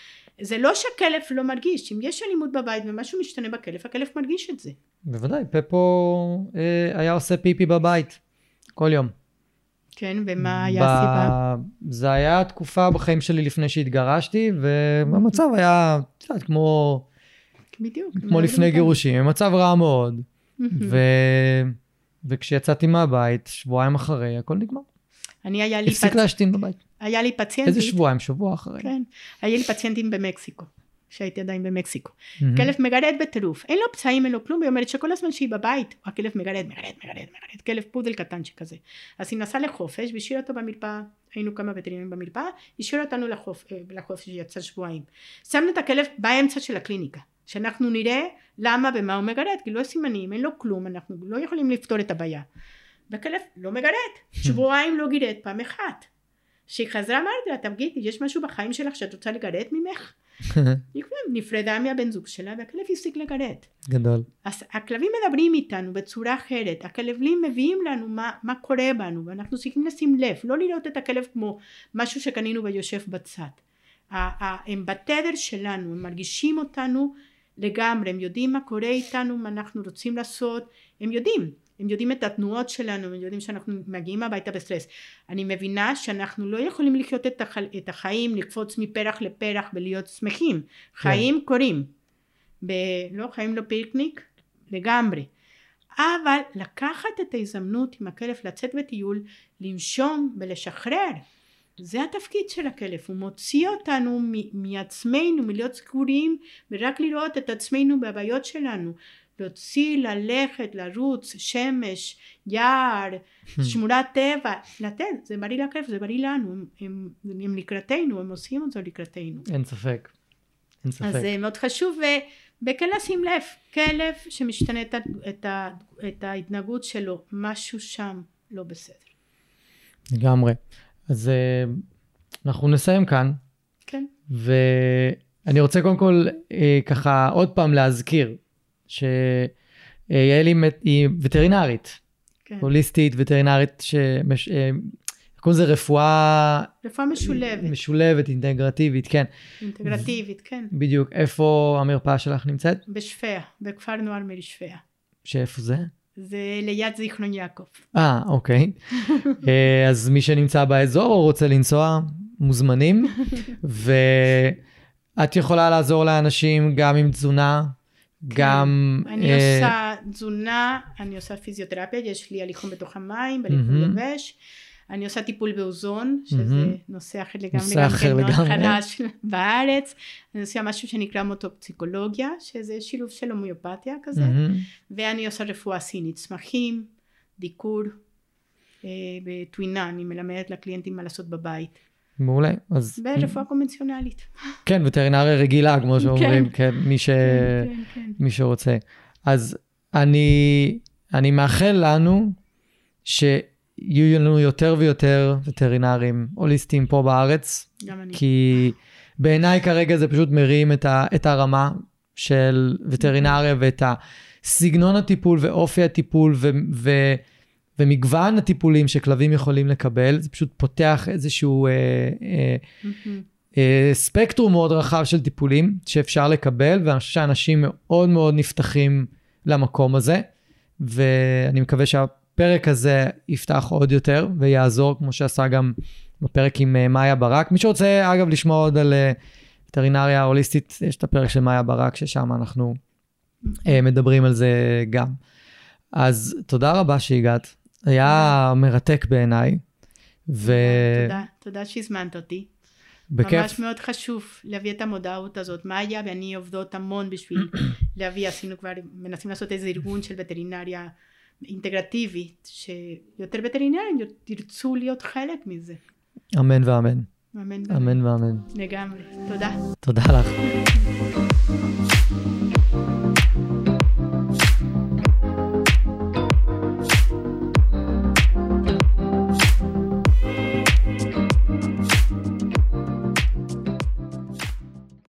זה לא שהכלב לא מרגיש אם יש אלימות בבית ומשהו משתנה בכלב הכלב מרגיש את זה בוודאי, פפו אה, היה עושה פיפי בבית, כל יום. כן ומה היה הסיבה זה היה תקופה בחיים שלי לפני שהתגרשתי, והמצב היה, את יודעת, כמו, בדיוק כמו לפני גירושים, מצב רע מאוד. ו... וכשיצאתי מהבית, שבועיים אחרי, הכל נגמר. אני היה לי, הפסיק פצ... להשתין בבית. היה לי פציינטית איזה שבועיים? שבוע אחרי. כן היה לי פציינטים במקסיקו כשהייתי עדיין במקסיקו. Mm-hmm. כלב מגרד בטירוף, אין לו פצעים, אין לו כלום, היא אומרת שכל הזמן שהיא בבית, הכלב מגרד, מגרד, מגרד, מגרד, כלב פודל קטן שכזה. אז היא נסעה לחופש והשאירה אותו במרפאה, היינו כמה וטרינים במרפאה, השאירה אותנו. אה, לחופש, יצא שבועיים. שמנו את הכלב באמצע של הקליניקה, שאנחנו נראה למה ומה הוא מגרד, כי לא סימנים, אין לו כלום, אנחנו לא יכולים לפתור את הבעיה. והכלב לא מגרד, שבועיים לא גירד פעם אחת. כשהיא חזרה אמרתי לה, תגידי, יש משהו בחיים שלך שאת רוצה לגרד ממך? היא נפרדה מהבן זוג שלה והכלב הפסיק לגרד. גדול. אז הכלבים מדברים איתנו בצורה אחרת, הכלבים מביאים לנו מה, מה קורה בנו ואנחנו צריכים לשים לב, לא לראות את הכלב כמו משהו שקנינו ויושב בצד. הם בתדר שלנו, הם מרגישים אותנו לגמרי, הם יודעים מה קורה איתנו, מה אנחנו רוצים לעשות, הם יודעים. הם יודעים את התנועות שלנו, הם יודעים שאנחנו מגיעים הביתה בסטרס. אני מבינה שאנחנו לא יכולים לחיות את, הח... את החיים, לקפוץ מפרח לפרח ולהיות שמחים. כן. חיים קורים. ב... לא חיים לא פיקניק, לגמרי. אבל לקחת את ההזדמנות עם הכלב לצאת בטיול, לנשום ולשחרר. זה התפקיד של הכלב, הוא מוציא אותנו מעצמנו, מלהיות סגורים ורק לראות את עצמנו בבעיות שלנו. להוציא, ללכת, לרוץ, שמש, יער, hmm. שמורת טבע, לתת, זה בריא לכיף, זה בריא לנו, הם, הם, הם לקראתנו, הם עושים את זה לקראתנו. אין ספק, אין ספק. אז זה מאוד חשוב, וכן לשים לב, כלב שמשתנה את, את, את ההתנהגות שלו, משהו שם לא בסדר. לגמרי. אז אה, אנחנו נסיים כאן. כן. ואני רוצה קודם כל אה, ככה עוד פעם להזכיר שיעל היא וטרינרית, כן. הוליסטית, וטרינרית, שמש... אה, קוראים לזה רפואה... רפואה משולבת. משולבת, אינטגרטיבית, כן. אינטגרטיבית, כן. בדיוק. איפה המרפאה שלך נמצאת? בשפיה, בכפר נוער מיר שפיה. שאיפה זה? זה ליד זיכרון יעקב. אה, אוקיי. אה, אז מי שנמצא באזור או רוצה לנסוע, מוזמנים. ואת יכולה לעזור לאנשים גם עם תזונה, גם... אני אה... עושה תזונה, אני עושה פיזיותרפיה, יש לי הליכון בתוך המים, בליכון mm-hmm. יבש. אני עושה טיפול באוזון, שזה mm-hmm. נושא אחר לגמרי, נושא אחר לגמרי. חדש בארץ. אני עושה משהו שנקרא מוטופסיקולוגיה, שזה שילוב של הומאופתיה כזה. Mm-hmm. ואני עושה רפואה סינית, צמחים, דיקור, אה, בטווינה, אני מלמדת לקליינטים מה לעשות בבית. מעולה. אז... ברפואה קונבנציונלית. כן, וטרינריה רגילה, כמו שאומרים, כן, כן מי, ש... כן, כן, כן. מי שרוצה. אז אני, אני מאחל לנו שיהיו לנו יותר ויותר וטרינרים הוליסטיים פה בארץ. גם אני. כי בעיניי כרגע זה פשוט מרים את, ה, את הרמה של וטרינריה ואת הסגנון הטיפול ואופי הטיפול ו... ו ומגוון הטיפולים שכלבים יכולים לקבל, זה פשוט פותח איזשהו אה, אה. אה, ספקטרום מאוד רחב של טיפולים שאפשר לקבל, ואני חושב שאנשים מאוד מאוד נפתחים למקום הזה, ואני מקווה שהפרק הזה יפתח עוד יותר ויעזור, כמו שעשה גם בפרק עם אה, מאיה ברק. מי שרוצה, אגב, לשמוע עוד על אה, וטרינריה הוליסטית, יש את הפרק של מאיה ברק, ששם אנחנו אה, מדברים על זה גם. אז תודה רבה שהגעת. היה מרתק בעיניי. ו... תודה, תודה שהזמנת אותי. בכיף. ממש מאוד חשוב להביא את המודעות הזאת. מה היה ואני עובדות המון בשביל להביא, עשינו כבר, מנסים לעשות איזה ארגון של וטרינריה אינטגרטיבית, שיותר וטרינרים ירצו להיות חלק מזה. אמן ואמן. אמן ואמן. אמן ואמן. לגמרי. תודה. תודה לך.